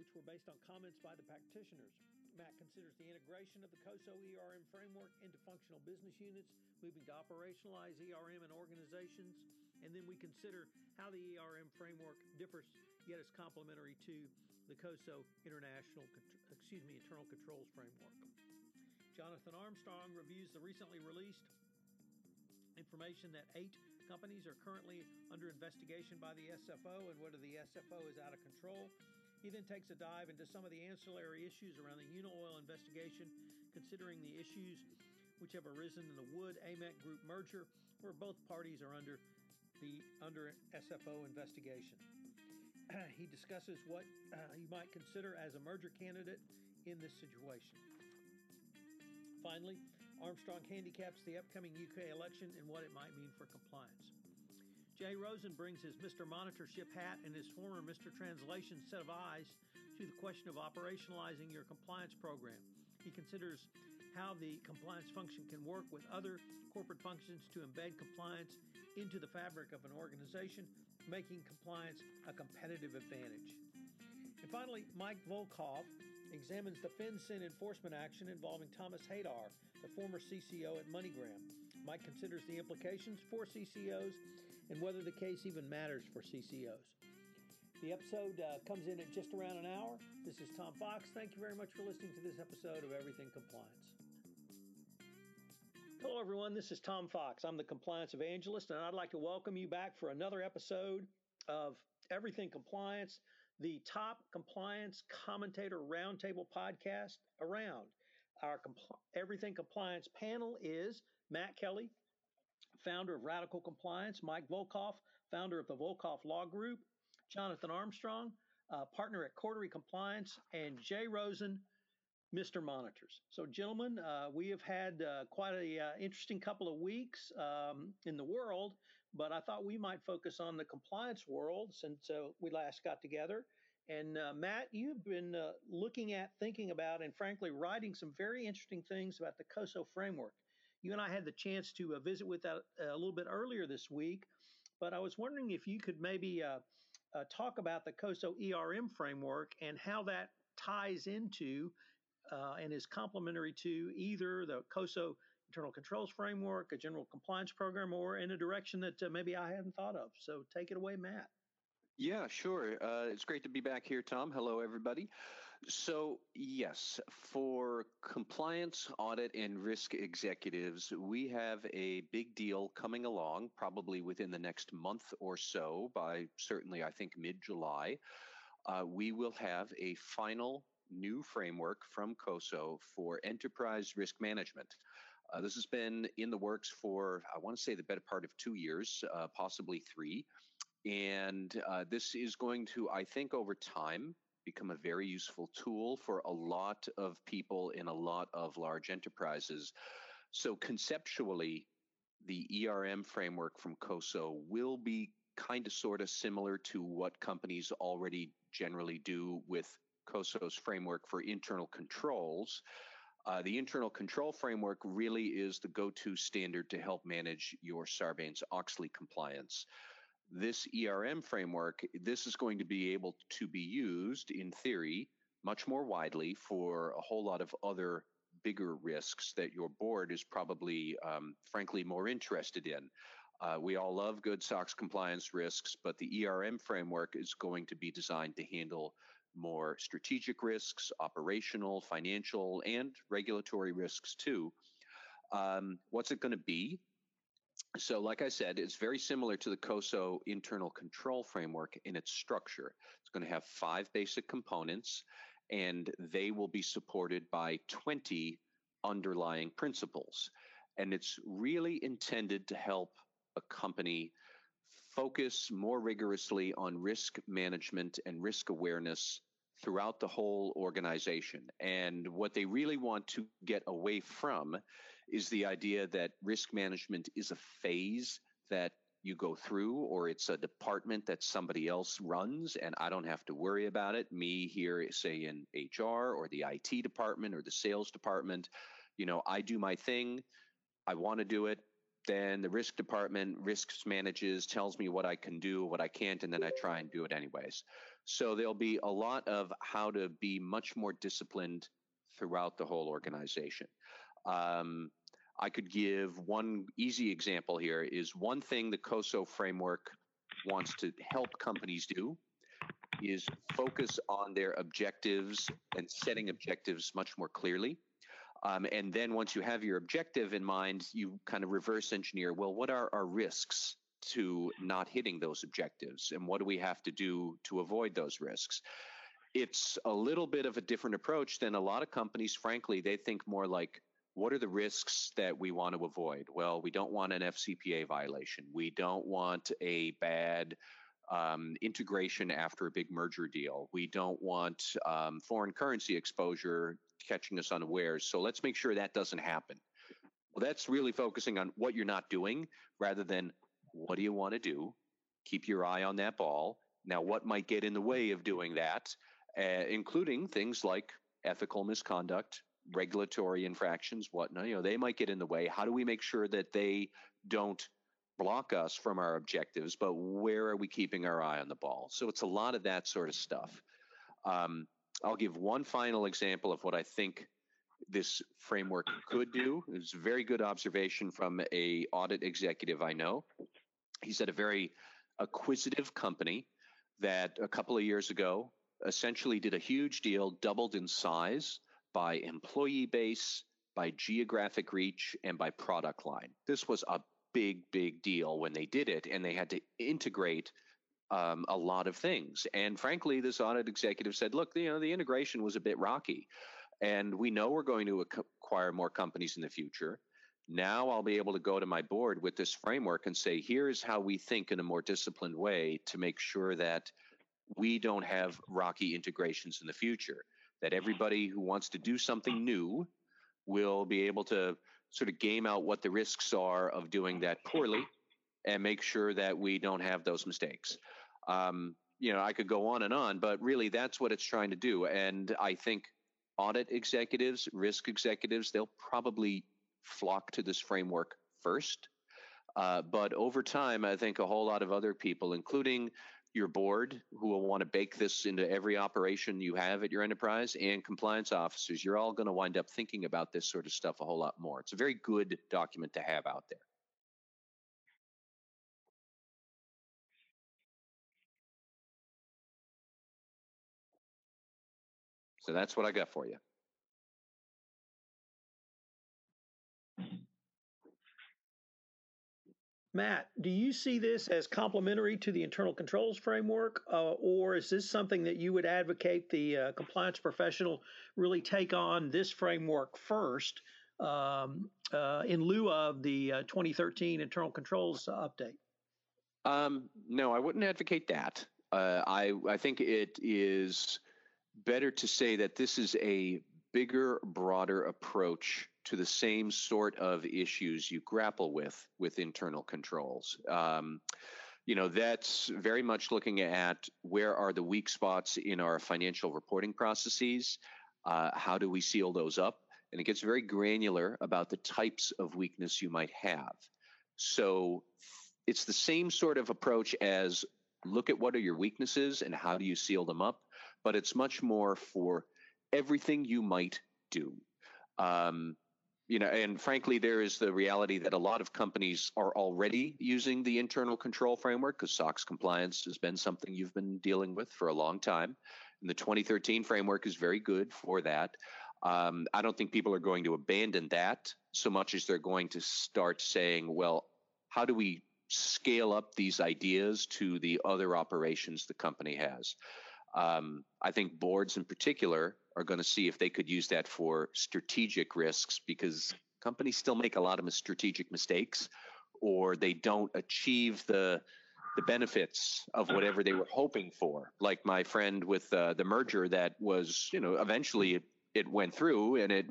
Which were based on comments by the practitioners. Matt considers the integration of the COSO ERM framework into functional business units, moving to operationalize ERM in organizations, and then we consider how the ERM framework differs yet is complementary to the COSO international, excuse me, internal controls framework. Jonathan Armstrong reviews the recently released information that eight companies are currently under investigation by the SFO and whether the SFO is out of control. He then takes a dive into some of the ancillary issues around the Unaoil investigation, considering the issues which have arisen in the Wood AMEC Group merger, where both parties are under the under SFO investigation. he discusses what uh, you might consider as a merger candidate in this situation. Finally, Armstrong handicaps the upcoming UK election and what it might mean for compliance. Jay Rosen brings his Mr. Monitorship hat and his former Mr. Translation set of eyes to the question of operationalizing your compliance program. He considers how the compliance function can work with other corporate functions to embed compliance into the fabric of an organization, making compliance a competitive advantage. And finally, Mike Volkov examines the FinCEN enforcement action involving Thomas Haider, the former CCO at MoneyGram. Mike considers the implications for CCOs and whether the case even matters for CCOs. The episode uh, comes in at just around an hour. This is Tom Fox. Thank you very much for listening to this episode of Everything Compliance. Hello, everyone. This is Tom Fox. I'm the compliance evangelist, and I'd like to welcome you back for another episode of Everything Compliance, the top compliance commentator roundtable podcast around. Our compl- Everything Compliance panel is Matt Kelly, founder of Radical Compliance, Mike Volkov, founder of the Volkov Law Group, Jonathan Armstrong, uh, partner at Cordery Compliance, and Jay Rosen, Mr. Monitors. So, gentlemen, uh, we have had uh, quite an uh, interesting couple of weeks um, in the world, but I thought we might focus on the compliance world since uh, we last got together. And uh, Matt, you've been looking at, thinking about, and frankly, writing some very interesting things about the COSO framework. You and I had the chance to uh, visit with that uh, a little bit earlier this week, but I was wondering if you could maybe uh, uh talk about the COSO ERM framework and how that ties into uh, and is complementary to either the COSO internal controls framework, a general compliance program, or in a direction that uh, maybe I hadn't thought of. So take it away, Matt. Yeah, sure. it's great to be back here, Tom. Hello, everybody. So, yes, for compliance, audit, and risk executives, we have a big deal coming along, probably within the next month or so, by certainly, I think, mid July. Uh, we will have a final new framework from COSO for enterprise risk management. Uh, this has been in the works for, I want to say, the better part of two years, uh, possibly three. And uh, this is going to, I think, over time, become a very useful tool for a lot of people in a lot of large enterprises. So conceptually, the ERM framework from COSO will be kind of sort of similar to what companies already generally do with COSO's framework for internal controls. Uh, the internal control framework really is the go-to standard to help manage your Sarbanes-Oxley compliance this ERM framework, this is going to be able to be used in theory much more widely for a whole lot of other bigger risks that your board is probably, um, frankly, more interested in. Uh, we all love good SOX compliance risks, but the ERM framework is going to be designed to handle more strategic risks, operational, financial, and regulatory risks too. Um, what's it going to be? So, like I said, it's very similar to the COSO internal control framework in its structure. It's going to have five basic components, and they will be supported by 20 underlying principles. And it's really intended to help a company focus more rigorously on risk management and risk awareness throughout the whole organization. And what they really want to get away from is the idea that risk management is a phase that you go through or it's a department that somebody else runs and I don't have to worry about it. Me here, say in HR or the IT department or the sales department, you know, I do my thing. I want to do it. Then the risk department risks manages, tells me what I can do, what I can't, and then I try and do it anyways. So there'll be a lot of how to be much more disciplined throughout the whole organization. Um, I could give one easy example here is one thing the COSO framework wants to help companies do is focus on their objectives and setting objectives much more clearly. Um, and then once you have your objective in mind, you kind of reverse engineer well, what are our risks to not hitting those objectives? And what do we have to do to avoid those risks? It's a little bit of a different approach than a lot of companies, frankly, they think more like, what are the risks that we want to avoid? Well, we don't want an FCPA violation. We don't want a bad um, integration after a big merger deal. We don't want um, foreign currency exposure catching us unawares. So let's make sure that doesn't happen. Well, that's really focusing on what you're not doing rather than what do you want to do? Keep your eye on that ball. Now, what might get in the way of doing that, uh, including things like ethical misconduct, regulatory infractions, whatnot, you know, they might get in the way. How do we make sure that they don't block us from our objectives, but where are we keeping our eye on the ball? So it's a lot of that sort of stuff. Um, I'll give one final example of what I think this framework could do. It's a very good observation from a audit executive I know. He's at a very acquisitive company that a couple of years ago essentially did a huge deal, doubled in size by employee base, by geographic reach, and by product line. This was a big, big deal when they did it, and they had to integrate um, a lot of things. And frankly, this audit executive said, "Look, you know, the integration was a bit rocky, and we know we're going to acquire more companies in the future." Now I'll be able to go to my board with this framework and say, here's how we think in a more disciplined way to make sure that we don't have rocky integrations in the future that everybody who wants to do something new will be able to sort of game out what the risks are of doing that poorly and make sure that we don't have those mistakes. Um, you know, I could go on and on, but really that's what it's trying to do. And I think audit executives, risk executives, they'll probably flock to this framework first. Uh, but over time, I think a whole lot of other people, including your board who will want to bake this into every operation you have at your enterprise and compliance officers, you're all going to wind up thinking about this sort of stuff a whole lot more. It's a very good document to have out there. So that's what I got for you. Matt, do you see this as complementary to the internal controls framework, uh, or is this something that you would advocate the uh, compliance professional really take on this framework first um, uh, in lieu of the uh, 2013 internal controls update? Um, no, I wouldn't advocate that. Uh, I I think it is better to say that this is a bigger, broader approach to the same sort of issues you grapple with with internal controls. Um, you know, that's very much looking at where are the weak spots in our financial reporting processes. Uh, how do we seal those up? And it gets very granular about the types of weakness you might have. So it's the same sort of approach as look at what are your weaknesses and how do you seal them up, but it's much more for everything you might do. Um, you know, and frankly, there is the reality that a lot of companies are already using the internal control framework because SOX compliance has been something you've been dealing with for a long time. And the 2013 framework is very good for that. Um, I don't think people are going to abandon that so much as they're going to start saying, well, how do we scale up these ideas to the other operations the company has? Um, I think boards in particular are going to see if they could use that for strategic risks because companies still make a lot of strategic mistakes or they don't achieve the the benefits of whatever they were hoping for. Like my friend with uh, the merger that was you know eventually it, it went through and it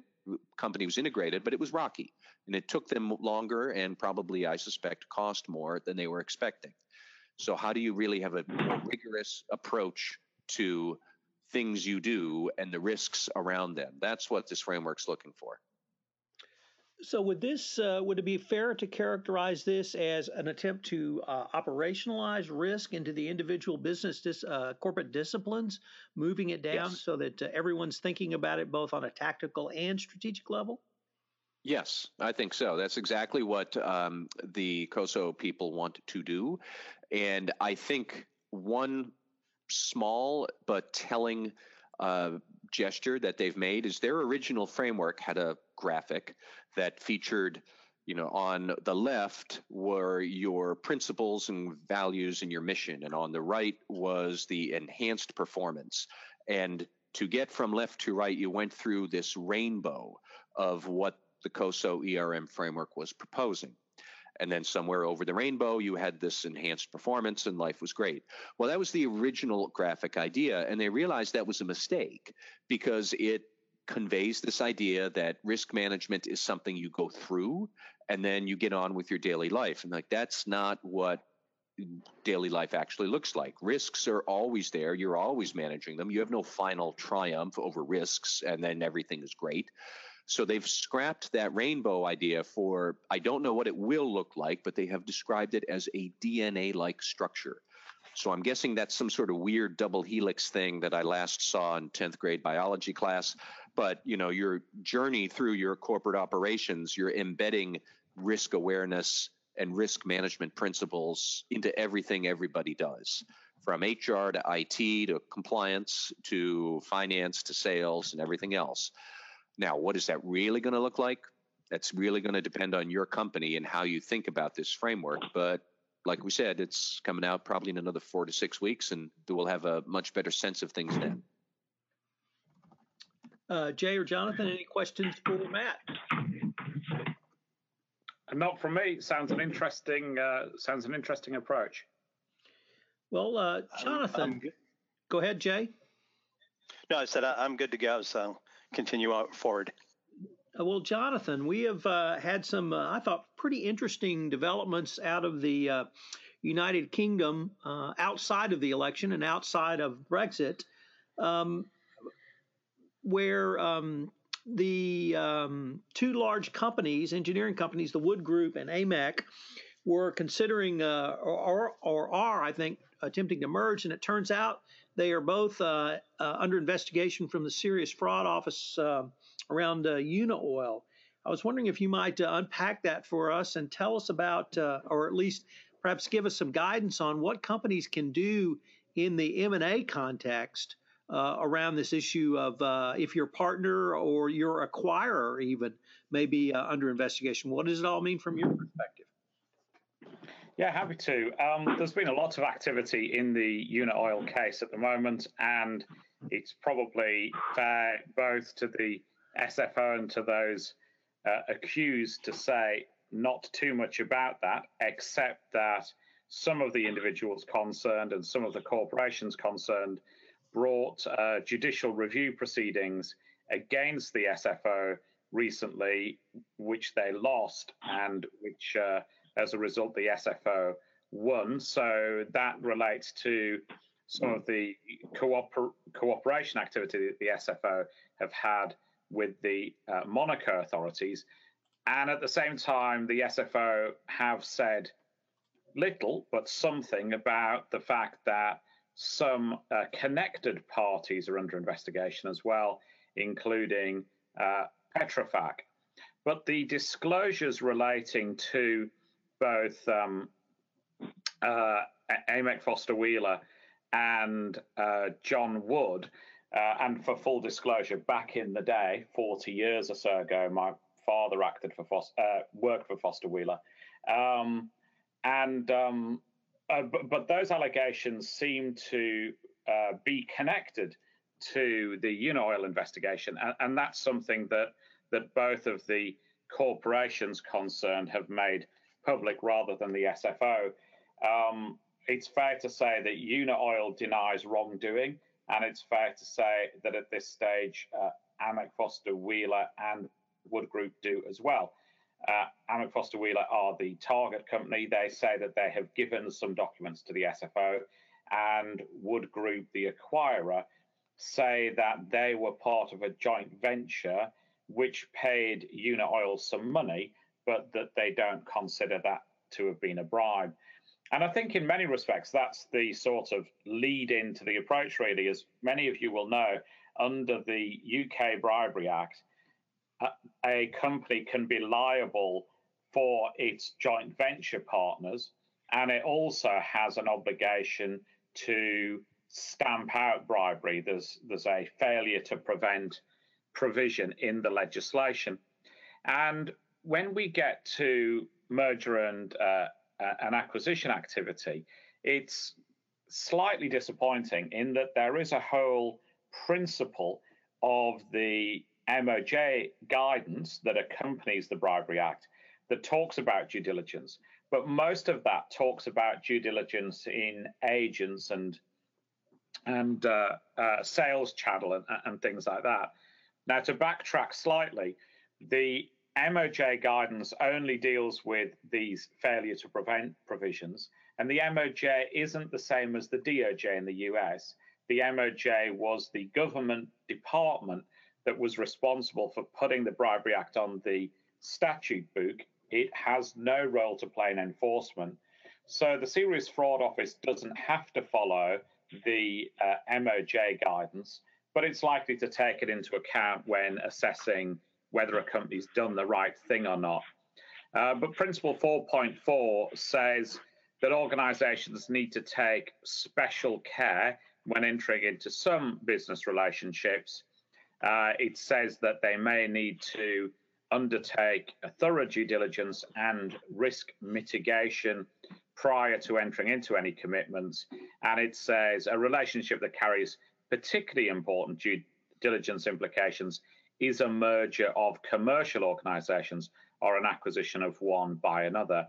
company was integrated but it was rocky. And it took them longer and probably i suspect cost more than they were expecting. So how do you really have a more rigorous approach to things you do and the risks around them. That's what this framework's looking for. So, would this uh, would it be fair to characterize this as an attempt to uh, operationalize risk into the individual business dis, uh, corporate disciplines, moving it down yes. so that uh, everyone's thinking about it both on a tactical and strategic level? Yes, I think so. That's exactly what um, the COSO people want to do, and I think one small but telling uh, gesture that they've made is their original framework had a graphic that featured you know on the left were your principles and values and your mission and on the right was the enhanced performance. And to get from left to right you went through this rainbow of what the COSO ERM framework was proposing and then somewhere over the rainbow you had this enhanced performance and life was great well that was the original graphic idea and they realized that was a mistake because it conveys this idea that risk management is something you go through and then you get on with your daily life and like that's not what daily life actually looks like. Risks are always there. You're always managing them. You have no final triumph over risks and then everything is great. So they've scrapped that rainbow idea for, I don't know what it will look like, but they have described it as a DNA like structure. So I'm guessing that's some sort of weird double helix thing that I last saw in 10th grade biology class. But, you know, your journey through your corporate operations, you're embedding risk awareness and risk management principles into everything everybody does from HR to IT to compliance to finance to sales and everything else. Now, what is that really going to look like? That's really going to depend on your company and how you think about this framework. But like we said, it's coming out probably in another four to six weeks, and we'll have a much better sense of things then. Uh, Jay or Jonathan, any questions for Matt? Not from me. Sounds an interesting. Uh, sounds an interesting approach. Well, uh, Jonathan, go ahead, Jay. No, I said I'm good to go. So continue out forward. Uh, well, Jonathan, we have uh, had some, uh, I thought, pretty interesting developments out of the uh, United Kingdom uh, outside of the election and outside of Brexit, um, where um, the um, two large companies, engineering companies, the Wood Group and AMEC, were considering uh, or, or are, I think, attempting to merge. And it turns out they are both uh, uh, under investigation from the Serious Fraud Office uh, around uh. I was wondering if you might uh, unpack that for us and tell us about, uh, or at least perhaps give us some guidance on what companies can do in the M&A context around this issue of if your partner or your acquirer even may be under investigation. What does it all mean from your perspective? Yeah, happy to. Um, there's been a lot of activity in the Unaoil case at the moment, and it's probably fair both to the SFO and to those uh, accused to say not too much about that, except that some of the individuals concerned and some of the corporations concerned brought uh, judicial review proceedings against the SFO recently, which they lost and which uh, as a result, the SFO won. So that relates to some of the cooper- cooperation activity that the SFO have had with the uh, Monaco authorities. And at the same time, the SFO have said little, but something about the fact that some uh, connected parties are under investigation as well, including uh, Petrofac. But the disclosures relating to both um, uh, Foster Wheeler and uh, John Wood Uh, and for full disclosure, back in the day, 40 years or so ago, my father acted for Foster, uh, worked for Foster Wheeler. Um, and um, uh, but, but, those allegations seem to uh, be connected to the Unaoil investigation, and, and, that's something that that both of the corporations concerned have made public rather than the SFO. Um, it's fair to say that Unaoil denies wrongdoing, and it's fair to say that at this stage, uh, Foster Wheeler and Wood Group do as well. Uh, Foster Wheeler are the target company. They say that they have given some documents to the SFO, and Wood Group, the acquirer, say that they were part of a joint venture which paid Unaoil some money, but that they don't consider that to have been a bribe. And I think in many respects, that's the sort of lead into the approach, really. As many of you will know, under the UK Bribery Act, a company can be liable for its joint venture partners, and it also has an obligation to stamp out bribery. There's there's a failure to prevent provision in the legislation, and when we get to merger and uh, an acquisition activity, it's slightly disappointing in that there is a whole principle of the MOJ guidance that accompanies the Bribery Act that talks about due diligence, but most of that talks about due diligence in agents and and uh, uh, sales channel and, and things like that. Now, to backtrack slightly, the MOJ guidance only deals with these failure to prevent provisions, and the MOJ isn't the same as the DOJ in the US. The MOJ was the government department that was responsible for putting the Bribery Act on the statute book. It has no role to play in enforcement. So the Serious Fraud Office doesn't have to follow the uh, MOJ guidance, but it's likely to take it into account when assessing whether a company's done the right thing or not. Uh, but Principle 4.4 says that organizations need to take special care when entering into some business relationships. Uh, it says that they may need to undertake a thorough due diligence and risk mitigation prior to entering into any commitments. And it says a relationship that carries particularly important due diligence implications is a merger of commercial organizations or an acquisition of one by another.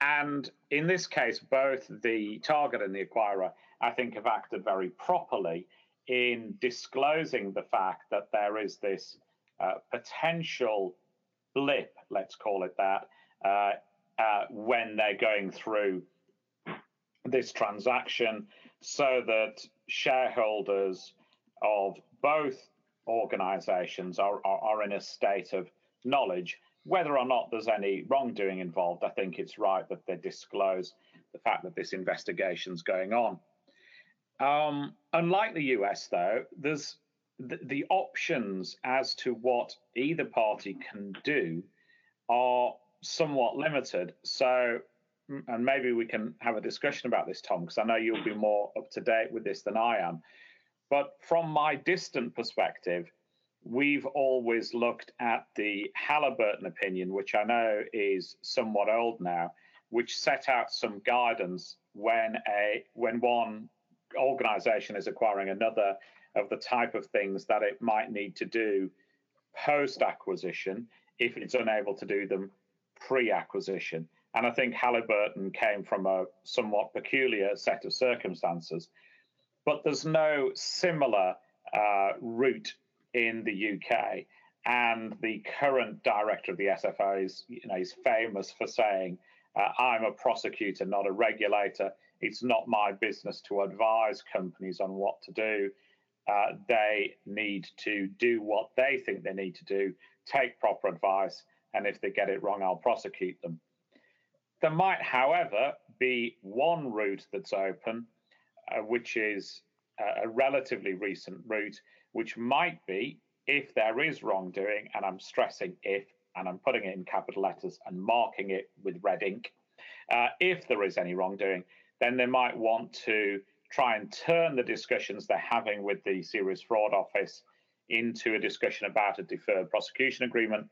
And in this case, both the target and the acquirer, I think, have acted very properly in disclosing the fact that there is this uh, potential blip, let's call it that, uh, uh, when they're going through this transaction, so that shareholders of both organizations are, are, are in a state of knowledge. Whether or not there's any wrongdoing involved, I think it's right that they disclose the fact that this investigation's going on. Um, unlike the US, though, there's the, the, options as to what either party can do are somewhat limited. So, and maybe we can have a discussion about this, Tom, because I know you'll be more up to date with this than I am. But from my distant perspective, we've always looked at the Halliburton opinion, which I know is somewhat old now, which set out some guidance when a when one organization is acquiring another of the type of things that it might need to do post acquisition if it's unable to do them pre acquisition. And I think Halliburton came from a somewhat peculiar set of circumstances but there's no similar uh, route in the UK. And the current director of the SFO is, you know, he's famous for saying, uh, "I'm a prosecutor, not a regulator. It's not my business to advise companies on what to do. Uh, they need to do what they think they need to do, take proper advice, and if they get it wrong, I'll prosecute them." There might, however, be one route that's open, uh, which is a relatively recent route, which might be if there is wrongdoing, and I'm stressing if, and I'm putting it in capital letters and marking it with red ink. Uh, if there is any wrongdoing, then they might want to try and turn the discussions they're having with the Serious Fraud Office into a discussion about a deferred prosecution agreement.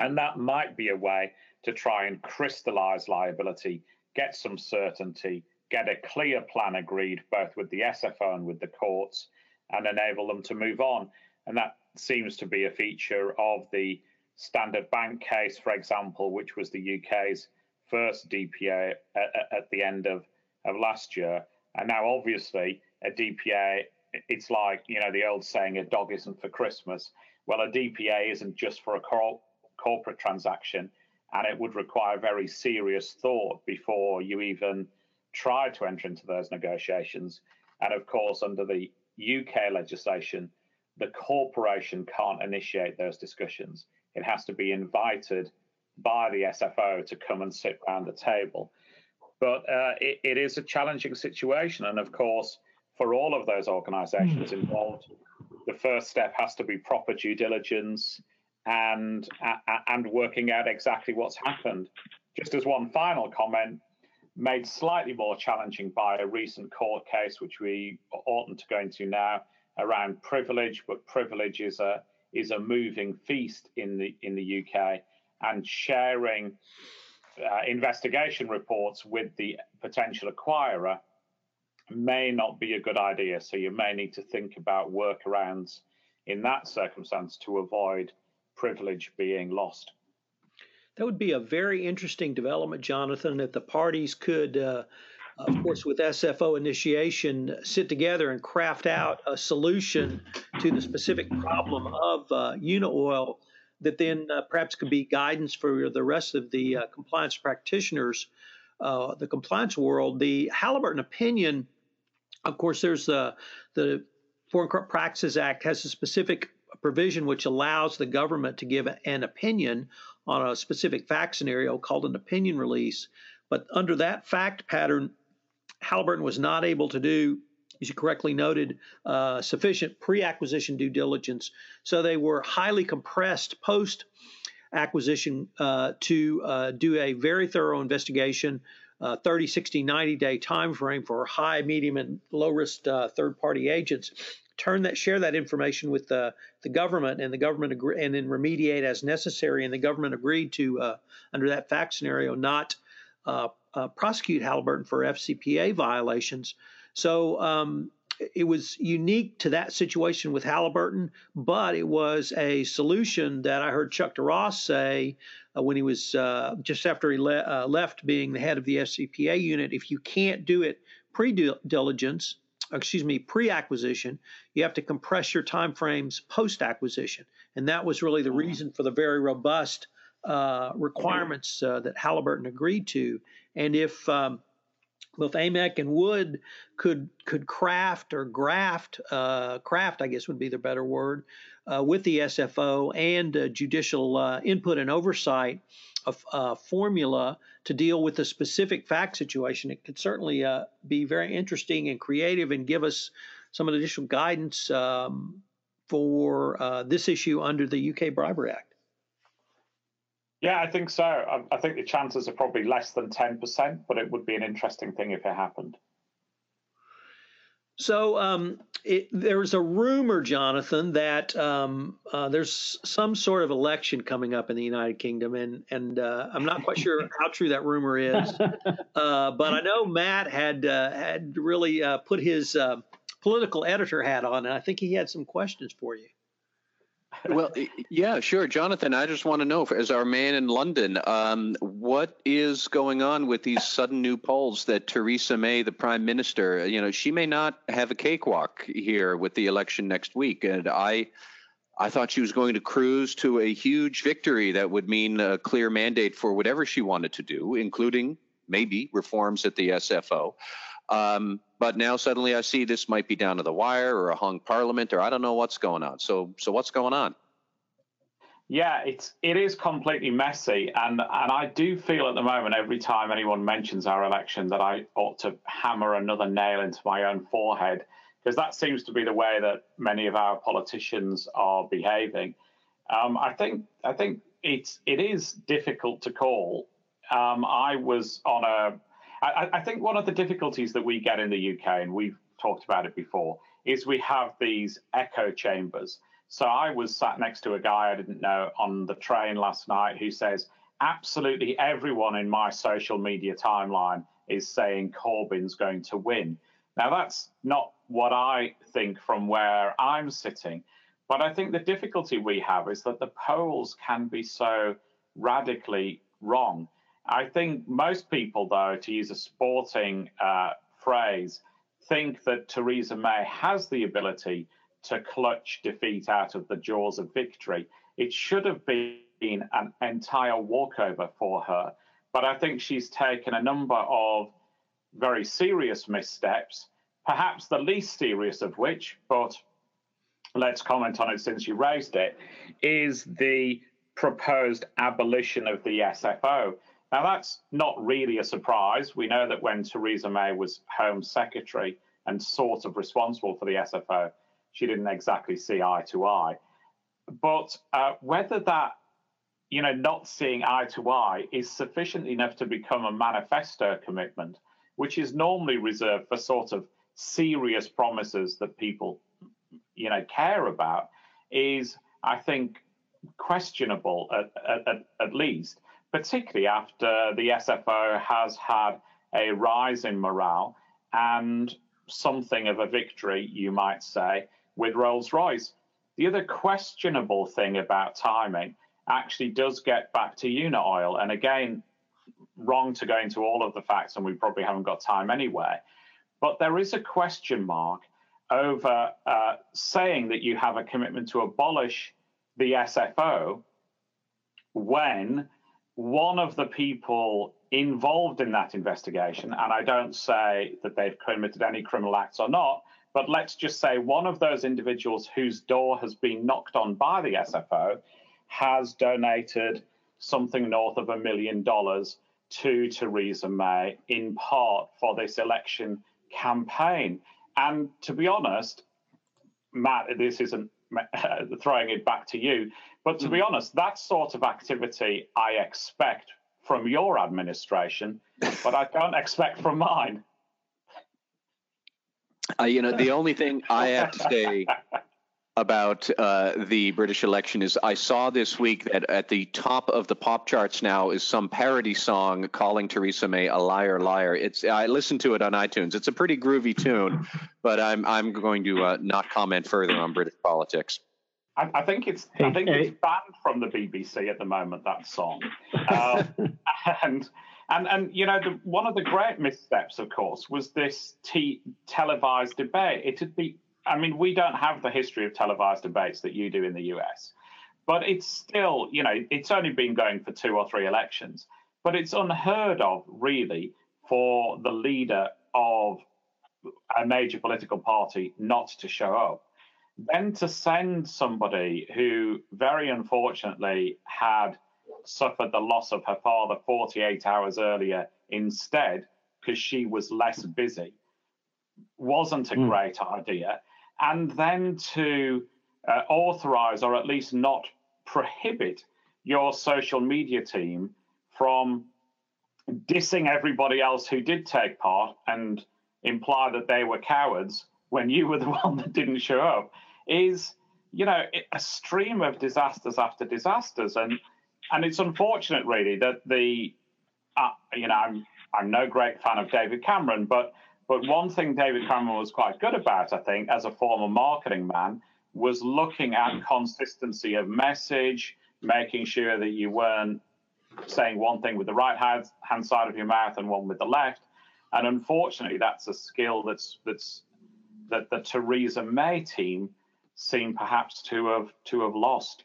And that might be a way to try and crystallize liability, get some certainty, get a clear plan agreed both with the SFO and with the courts, and enable them to move on. And that seems to be a feature of the Standard Bank case, for example, which was the UK's first DPA at, at the end of, of last year. And now, obviously, a DPA, it's like, you know, the old saying, a dog isn't for Christmas. Well, a DPA isn't just for a cor- corporate transaction, and it would require very serious thought before you even try to enter into those negotiations. And of course, under the UK legislation, the corporation can't initiate those discussions. It has to be invited by the SFO to come and sit round the table. But uh, it, it is a challenging situation. And of course, for all of those organizations mm. involved, the first step has to be proper due diligence and, uh, and working out exactly what's happened. Just as one final comment, made slightly more challenging by a recent court case, which we oughtn't to go into now, around privilege. But privilege is a is a moving feast in the in the UK, and sharing uh, investigation reports with the potential acquirer may not be a good idea. So you may need to think about workarounds in that circumstance to avoid privilege being lost. That would be a very interesting development, Jonathan, that the parties could, uh, of course, with SFO initiation, sit together and craft out a solution to the specific problem of uh, Unaoil that then uh, perhaps could be guidance for the rest of the uh, compliance practitioners, uh, the compliance world. The Halliburton opinion, of course, there's the the Foreign Corrupt Practices Act has a specific provision which allows the government to give an opinion on a specific fact scenario called an opinion release. But under that fact pattern, Halliburton was not able to do, as you correctly noted, uh, sufficient pre acquisition due diligence. So they were highly compressed post acquisition uh, to uh, do a very thorough investigation. Uh, 30, 60, 90 day time frame for high, medium, and low risk uh, third party agents turn that share that information with the, the government and the government agree, and then remediate as necessary and the government agreed to uh, under that fact scenario not uh, uh, prosecute Halliburton for FCPA violations so um, it was unique to that situation with Halliburton, but it was a solution that I heard Chuck Duross say uh, when he was uh, just after he le- uh, left being the head of the FCPA unit. If you can't do it pre diligence, excuse me, pre-acquisition, you have to compress your time frames post-acquisition, and that was really the mm-hmm. reason for the very robust uh, requirements uh, that Halliburton agreed to. And if um, both AMEC and Wood could could craft or graft, uh, craft I guess would be the better word, uh, with the SFO and uh, judicial uh, input and oversight a, a, formula to deal with a specific fact situation. It could certainly uh, be very interesting and creative and give us some additional guidance um, for uh, this issue under the UK Bribery Act. Yeah, I think so. I, I think the chances are probably less than 10%, but it would be an interesting thing if it happened. So um, it, there's a rumor, Jonathan, that um, uh, there's some sort of election coming up in the United Kingdom, and and uh, I'm not quite sure how true that rumor is, uh, but I know Matt had uh, had really uh, put his uh, political editor hat on, and I think he had some questions for you well, yeah, sure, Jonathan. I just want to know, as our man in London, um, what is going on with these sudden new polls that Theresa May, the Prime Minister, you know, she may not have a cakewalk here with the election next week, and I. I thought she was going to cruise to a huge victory that would mean a clear mandate for whatever she wanted to do, including maybe reforms at the SFO. Um, but now suddenly I see this might be down to the wire or a hung parliament or I don't know what's going on. So so what's going on? Yeah, it's it is completely messy, and and I do feel at the moment every time anyone mentions our election that I ought to hammer another nail into my own forehead because that seems to be the way that many of our politicians are behaving. Um, I think I think it's it is difficult to call. Um, I was on a I, I think one of the difficulties that we get in the UK, and we've talked about it before, is we have these echo chambers. So I was sat next to a guy I didn't know on the train last night who says, absolutely everyone in my social media timeline is saying Corbyn's going to win. Now, that's not what I think from where I'm sitting. But I think the difficulty we have is that the polls can be so radically wrong. I think most people, though, to use a sporting uh, phrase, think that Theresa May has the ability to clutch defeat out of the jaws of victory. It should have been an entire walkover for her. But I think she's taken a number of very serious missteps, perhaps the least serious of which, but let's comment on it since you raised it, is the proposed abolition of the SFO. Now, that's not really a surprise. We know that when Theresa May was Home Secretary and sort of responsible for the SFO, she didn't exactly see eye to eye. But uh, whether that, you know, not seeing eye to eye is sufficient enough to become a manifesto commitment, which is normally reserved for sort of serious promises that people, you know, care about, is, I think, questionable at, at, at least particularly after the SFO has had a rise in morale and something of a victory, you might say, with Rolls Royce. The other questionable thing about timing actually does get back to Unaoil. And again, wrong to go into all of the facts, and we probably haven't got time anyway. But there is a question mark over uh, saying that you have a commitment to abolish the SFO when one of the people involved in that investigation, and I don't say that they've committed any criminal acts or not, but let's just say one of those individuals whose door has been knocked on by the SFO has donated something north of a million dollars to Theresa May in part for this election campaign. And to be honest, Matt, this isn't throwing it back to you, but to be hmm. honest, that sort of activity I expect from your administration, but I don't expect from mine. Uh, you know, the only thing I have to say about uh, the British election is I saw this week that at the top of the pop charts now is some parody song calling Theresa May a liar, liar. It's I listened to it on iTunes. It's a pretty groovy tune, but I'm I'm going to uh, not comment further on British politics. I, I think it's I think it's banned from the BBC at the moment. That song, um, and and and you know the, one of the great missteps, of course, was this t- televised debate. It had be I mean, we don't have the history of televised debates that you do in the US, but it's still you know it's only been going for two or three elections, but it's unheard of really for the leader of a major political party not to show up then to send somebody who very unfortunately had suffered the loss of her father 48 hours earlier instead because she was less busy wasn't a mm. great idea. And then to uh, authorize or at least not prohibit your social media team from dissing everybody else who did take part and imply that they were cowards when you were the one that didn't show up is you know a stream of disasters after disasters. And and it's unfortunate really that the uh, you know I'm I'm no great fan of David Cameron but but one thing David Cameron was quite good about I think as a former marketing man was looking at consistency of message making sure that you weren't saying one thing with the right hand, hand side of your mouth and one with the left. And unfortunately that's a skill that's that's that the Theresa May team seem perhaps to have to have lost.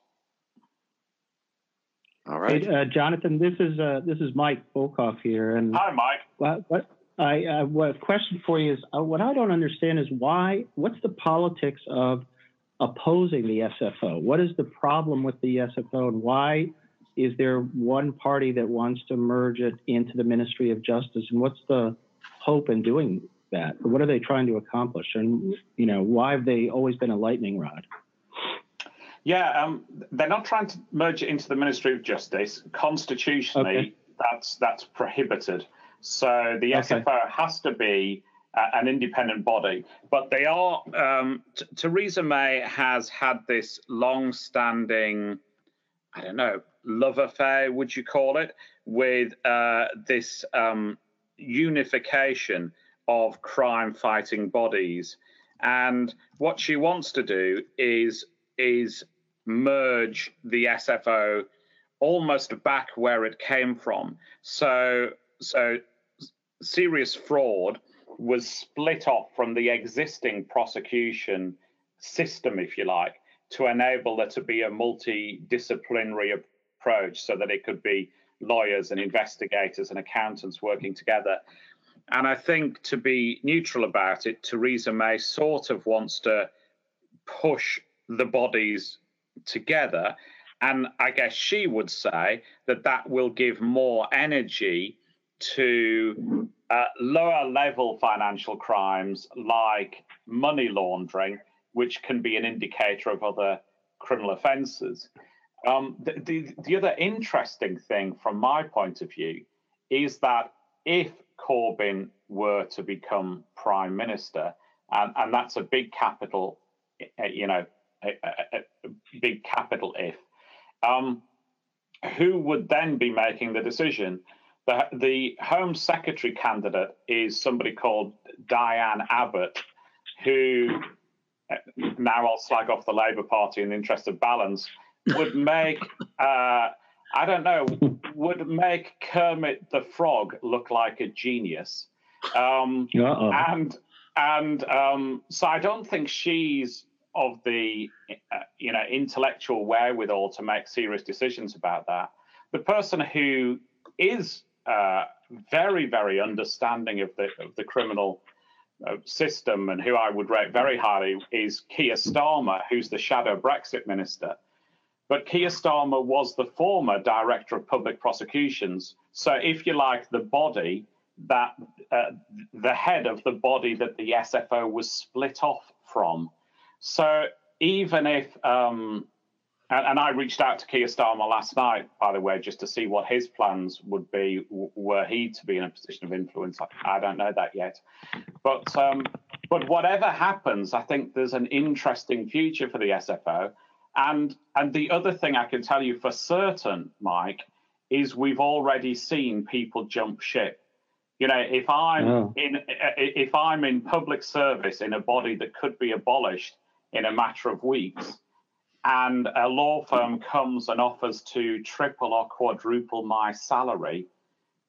All right, hey, uh, Jonathan. This is uh, this is Mike Volkov here, and hi, Mike. What, what I uh, what question for you is uh, what I don't understand is why. What's the politics of opposing the SFO? What is the problem with the SFO, and why is there one party that wants to merge it into the Ministry of Justice? And what's the hope in doing that? What are they trying to accomplish? And, you know, why have they always been a lightning rod? Yeah, um, they're not trying to merge it into the Ministry of Justice. Constitutionally, okay. that's that's prohibited. So the okay. SFO has to be uh, an independent body. But they are, um, T- Theresa May has had this long standing, I don't know, love affair, would you call it, with uh, this um, unification of crime fighting bodies. And what she wants to do is is merge the SFO almost back where it came from. So so serious fraud was split off from the existing prosecution system, if you like, to enable there to be a multidisciplinary approach so that it could be lawyers and investigators and accountants working together. And I think to be neutral about it, Theresa May sort of wants to push the bodies together. And I guess she would say that that will give more energy to uh, lower level financial crimes like money laundering, which can be an indicator of other criminal offences. Um, the, the, the other interesting thing from my point of view is that if Corbyn were to become prime minister, and, and that's a big capital, uh, you know, a, a, a big capital if, um, who would then be making the decision? The, the Home Secretary candidate is somebody called Diane Abbott, who uh, now I'll slag off the Labour Party in the interest of balance, would make, uh, I don't know, would make Kermit the Frog look like a genius. Um, and and um, so I don't think she's of the uh, you know intellectual wherewithal to make serious decisions about that. The person who is uh, very, very understanding of the of the criminal uh, system and who I would rate very highly is Keir Starmer, who's the shadow Brexit minister. But Keir Starmer was the former director of public prosecutions. So, if you like, the body that uh, the head of the body that the SFO was split off from. So, even if um, and, and, I reached out to Keir Starmer last night, by the way, just to see what his plans would be were he to be in a position of influence. I, I don't know that yet, but um, but whatever happens, I think there's an interesting future for the SFO. And and the other thing I can tell you for certain, Mike, is we've already seen people jump ship. You know, if I'm oh. in if I'm in public service in a body that could be abolished in a matter of weeks and a law firm comes and offers to triple or quadruple my salary,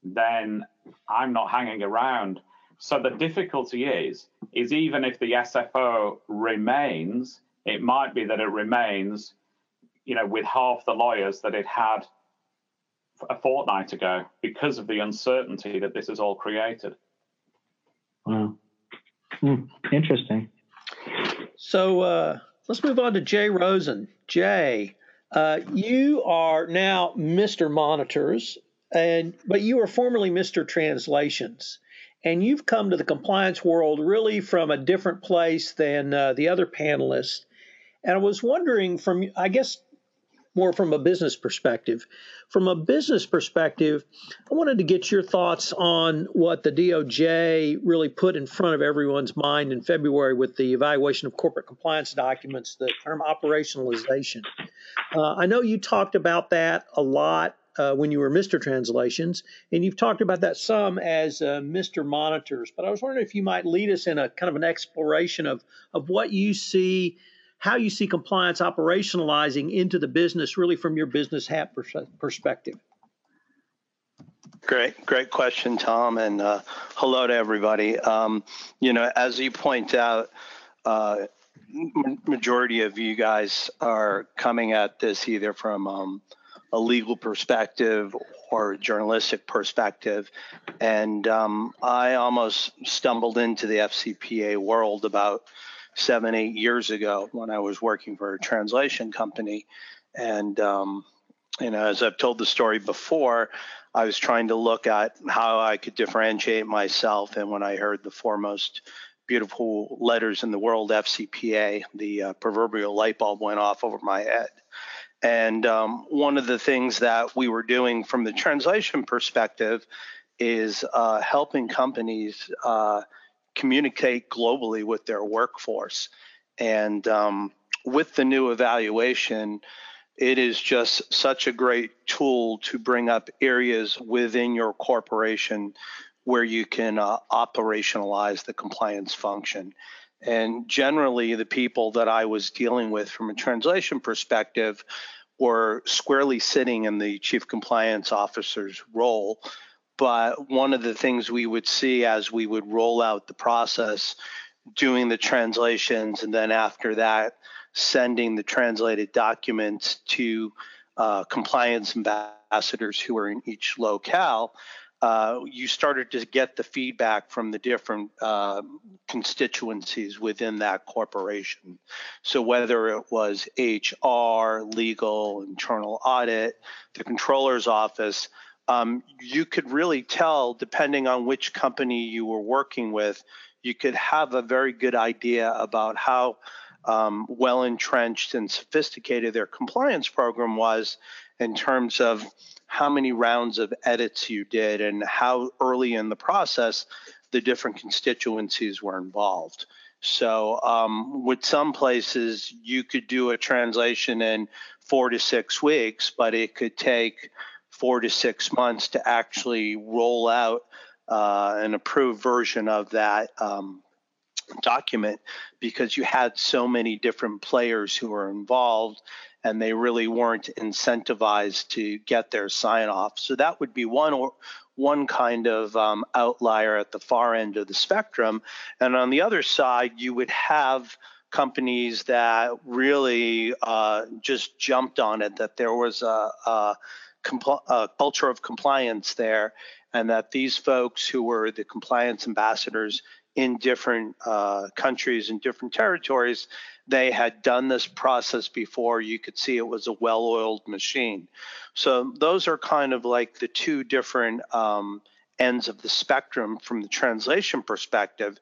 then I'm not hanging around. So the difficulty is, is even if the SFO remains, it might be that it remains, you know, with half the lawyers that it had a fortnight ago because of the uncertainty that this has all created. Wow. Hmm. Interesting. So, uh, Let's move on to Jay Rosen. Jay, uh, you are now Mr. Monitors, and but you were formerly Mr. Translations, and you've come to the compliance world really from a different place than uh, the other panelists. And I was wondering, from I guess more from a business perspective. From a business perspective, I wanted to get your thoughts on what the DOJ really put in front of everyone's mind in February with the evaluation of corporate compliance documents, the term operationalization. Uh, I know you talked about that a lot uh, when you were Mr. Translations, and you've talked about that some as uh, Mr. Monitors. But I was wondering if you might lead us in a kind of an exploration of of what you see how you see compliance operationalizing into the business, really from your business hat perspective. Great, great question, Tom, and uh, hello to everybody. Um, you know, as you point out, uh, majority of you guys are coming at this either from um, a legal perspective or journalistic perspective, and um, I almost stumbled into the FCPA world about seven, eight years ago when I was working for a translation company. And, um, you know, as I've told the story before, I was trying to look at how I could differentiate myself. And when I heard the foremost beautiful letters in the world, FCPA, the uh, proverbial light bulb went off over my head. And um, one of the things that we were doing from the translation perspective is uh, helping companies uh, communicate globally with their workforce. And um, with the new evaluation, it is just such a great tool to bring up areas within your corporation where you can uh, operationalize the compliance function. And generally, the people that I was dealing with from a translation perspective were squarely sitting in the chief compliance officer's role. But one of the things we would see as we would roll out the process, doing the translations, and then after that, sending the translated documents to uh, compliance ambassadors who are in each locale, uh, you started to get the feedback from the different uh, constituencies within that corporation. So whether it was HR, legal, internal audit, the controller's office, um, you could really tell, depending on which company you were working with, you could have a very good idea about how um, well entrenched and sophisticated their compliance program was in terms of how many rounds of edits you did and how early in the process the different constituencies were involved. So, um, with some places, you could do a translation in four to six weeks, but it could take four to six months to actually roll out uh, an approved version of that um, document because you had so many different players who were involved and they really weren't incentivized to get their sign off. So that would be one or one kind of um, outlier at the far end of the spectrum. And on the other side, you would have companies that really uh, just jumped on it, that there was a, a, compl- a culture of compliance there, and that these folks who were the compliance ambassadors in different uh, countries and different territories. They had done this process before. You could see it was a well oiled machine. So, those are kind of like the two different um, ends of the spectrum from the translation perspective.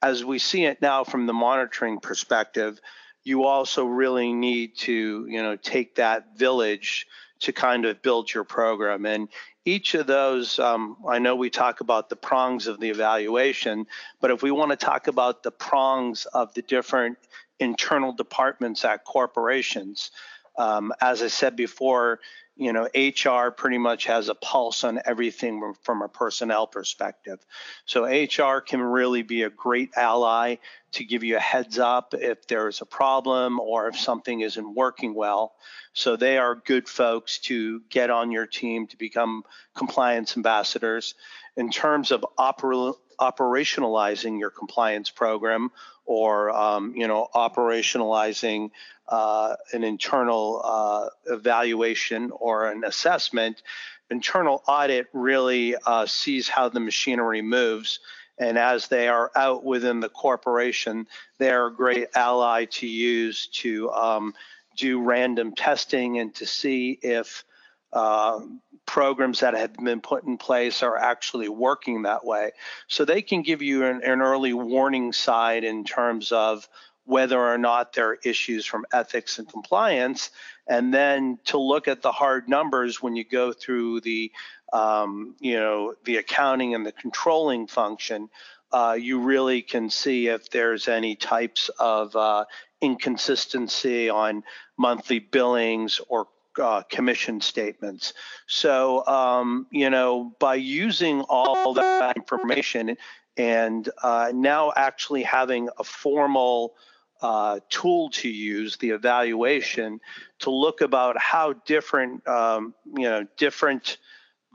As we see it now from the monitoring perspective, you also really need to, you know, take that village to kind of build your program. And each of those, um, I know we talk about the prongs of the evaluation, but if we want to talk about the prongs of the different internal departments at corporations, um, as I said before, you know, HR pretty much has a pulse on everything from a personnel perspective. So HR can really be a great ally to give you a heads up if there's a problem or if something isn't working well. So they are good folks to get on your team to become compliance ambassadors. In terms of oper- operationalizing your compliance program or um, you know operationalizing uh, an internal uh, evaluation or an assessment, internal audit really uh, sees how the machinery moves. And as they are out within the corporation, they're a great ally to use to um, do random testing and to see if uh, programs that have been put in place are actually working that way. So they can give you an, an early warning side in terms of whether or not there are issues from ethics and compliance, and then to look at the hard numbers when you go through the um, you know the accounting and the controlling function. Uh, you really can see if there's any types of uh, inconsistency on monthly billings or uh, commission statements. So, um, you know, by using all that information and uh, now actually having a formal uh, tool to use, the evaluation, to look about how different, um, you know, different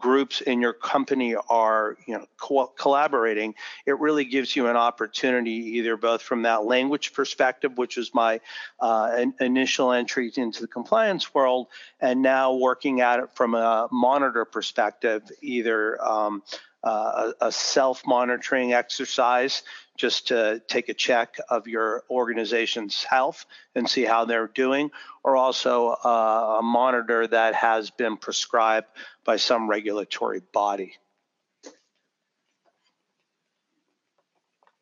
groups in your company are you know co- collaborating it really gives you an opportunity either both from that language perspective which was my uh, initial entry into the compliance world and now working at it from a monitor perspective either um, uh, a, self monitoring exercise just to take a check of your organization's health and see how they're doing, or also uh, a monitor that has been prescribed by some regulatory body.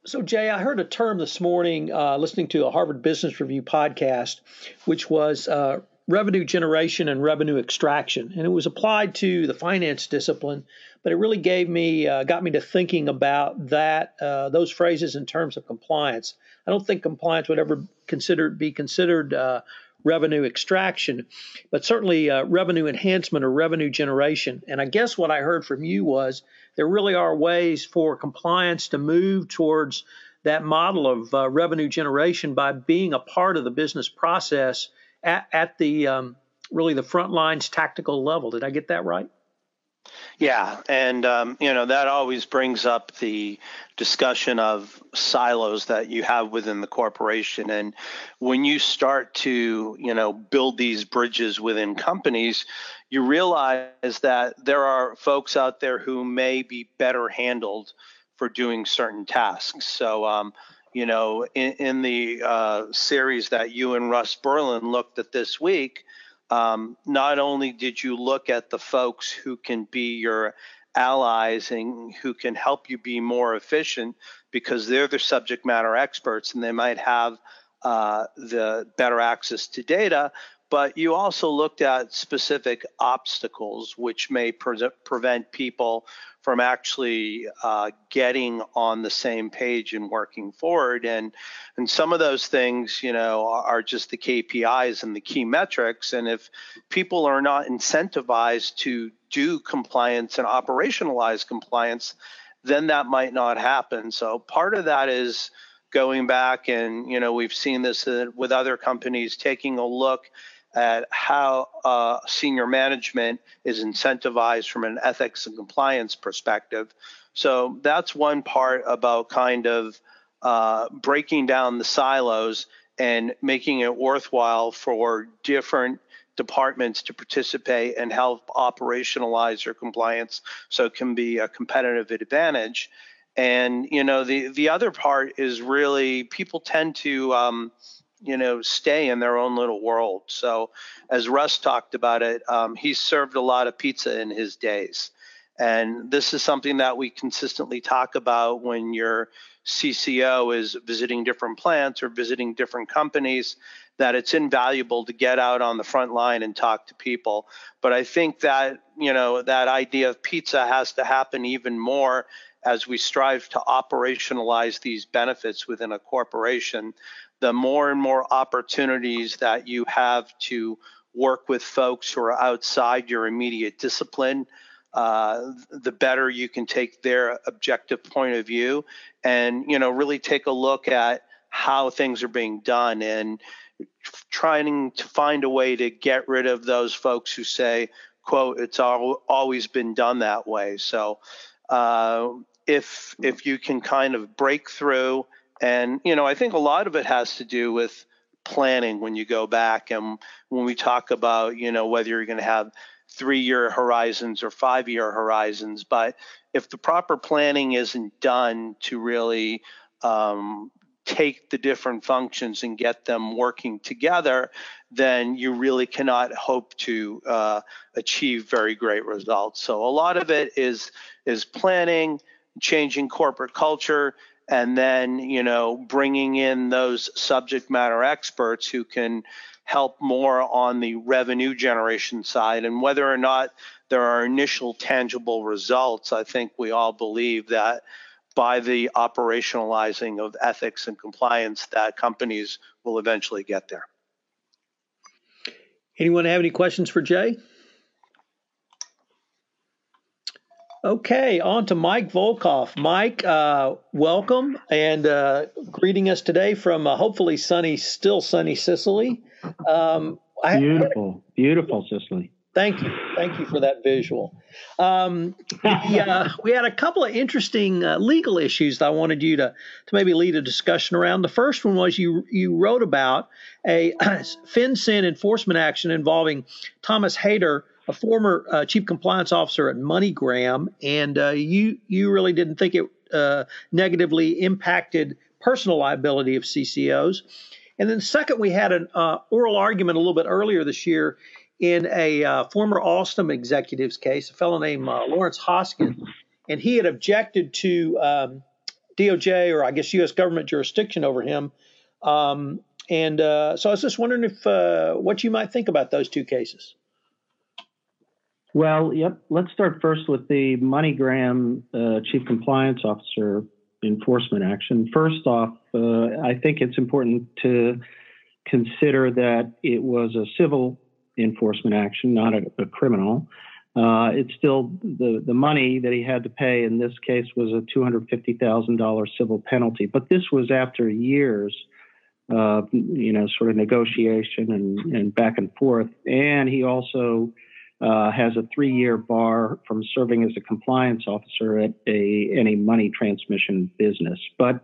So, Jay, I heard a term this morning uh, listening to a Harvard Business Review podcast, which was uh, revenue generation and revenue extraction, and it was applied to the finance discipline. But it really gave me, uh, got me to thinking about that uh, those phrases in terms of compliance. I don't think compliance would ever consider be considered uh, revenue extraction, but certainly uh, revenue enhancement or revenue generation. And I guess what I heard from you was there really are ways for compliance to move towards that model of uh, revenue generation by being a part of the business process at, at the um, really the front lines tactical level. Did I get that right? Yeah, and um, you know that always brings up the discussion of silos that you have within the corporation, and when you start to you know build these bridges within companies, you realize that there are folks out there who may be better handled for doing certain tasks. So, um, you know, in, in the uh, series that you and Russ Berland looked at this week, um, not only did you look at the folks who can be your allies and who can help you be more efficient because they're the subject matter experts and they might have uh, the better access to data, but you also looked at specific obstacles which may pre- prevent people from actually uh, getting on the same page and working forward. And and some of those things, you know, are just the KPIs and the key metrics. And if people are not incentivized to do compliance and operationalize compliance, then that might not happen. So part of that is going back and you know we've seen this uh, with other companies taking a look at how uh, senior management is incentivized from an ethics and compliance perspective. So that's one part about kind of uh, breaking down the silos and making it worthwhile for different departments to participate and help operationalize your compliance so it can be a competitive advantage. And you know the the other part is really people tend to um, you know, stay in their own little world. So, as Russ talked about it, um, he served a lot of pizza in his days. And this is something that we consistently talk about when your CCO is visiting different plants or visiting different companies, that it's invaluable to get out on the front line and talk to people. But I think that, you know, that idea of pizza has to happen even more as we strive to operationalize these benefits within a corporation the more and more opportunities that you have to work with folks who are outside your immediate discipline, uh, the better you can take their objective point of view and you know really take a look at how things are being done and trying to find a way to get rid of those folks who say quote it's all, always been done that way. So uh, if if you can kind of break through and, you know, I think a lot of it has to do with planning when you go back. And when we talk about, you know, whether you're going to have three year horizons or five year horizons. But if the proper planning isn't done to really um, take the different functions and get them working together, then you really cannot hope to uh, achieve very great results. So a lot of it is is planning, changing corporate culture, and then you know bringing in those subject matter experts who can help more on the revenue generation side. And whether or not there are initial tangible results i think we all believe that by the operationalizing of ethics and compliance that companies will eventually get there. Anyone have any questions for jay Okay, on to Mike Volkov. Mike, uh, welcome and uh, greeting us today from uh, hopefully sunny, still sunny Sicily. Um, beautiful, I, beautiful Sicily. Thank you, thank you for that visual. Um, yeah, we had a couple of interesting uh, legal issues that I wanted you to to maybe lead a discussion around. The first one was you you wrote about a FinCEN enforcement action involving Thomas Haider a former uh, chief compliance officer at MoneyGram, and uh, you you really didn't think it uh, negatively impacted personal liability of CCOs. And then second, we had an uh, oral argument a little bit earlier this year in a uh, former Alstom executive's case, a fellow named uh, Lawrence Hoskin, and he had objected to um, DOJ or I guess U.S. government jurisdiction over him. Um, And so I was just wondering if what you might think about those two cases. Well, yep. Let's start first with the MoneyGram uh, Chief Compliance Officer enforcement action. First off, uh, I think it's important to consider that it was a civil enforcement action, not a, a criminal. Uh, it's still the, the money that he had to pay in this case was a $250,000 civil penalty. But this was after years of, you know, sort of negotiation and, and back and forth. And he also uh, has a three year bar from serving as a compliance officer at a any money transmission business. But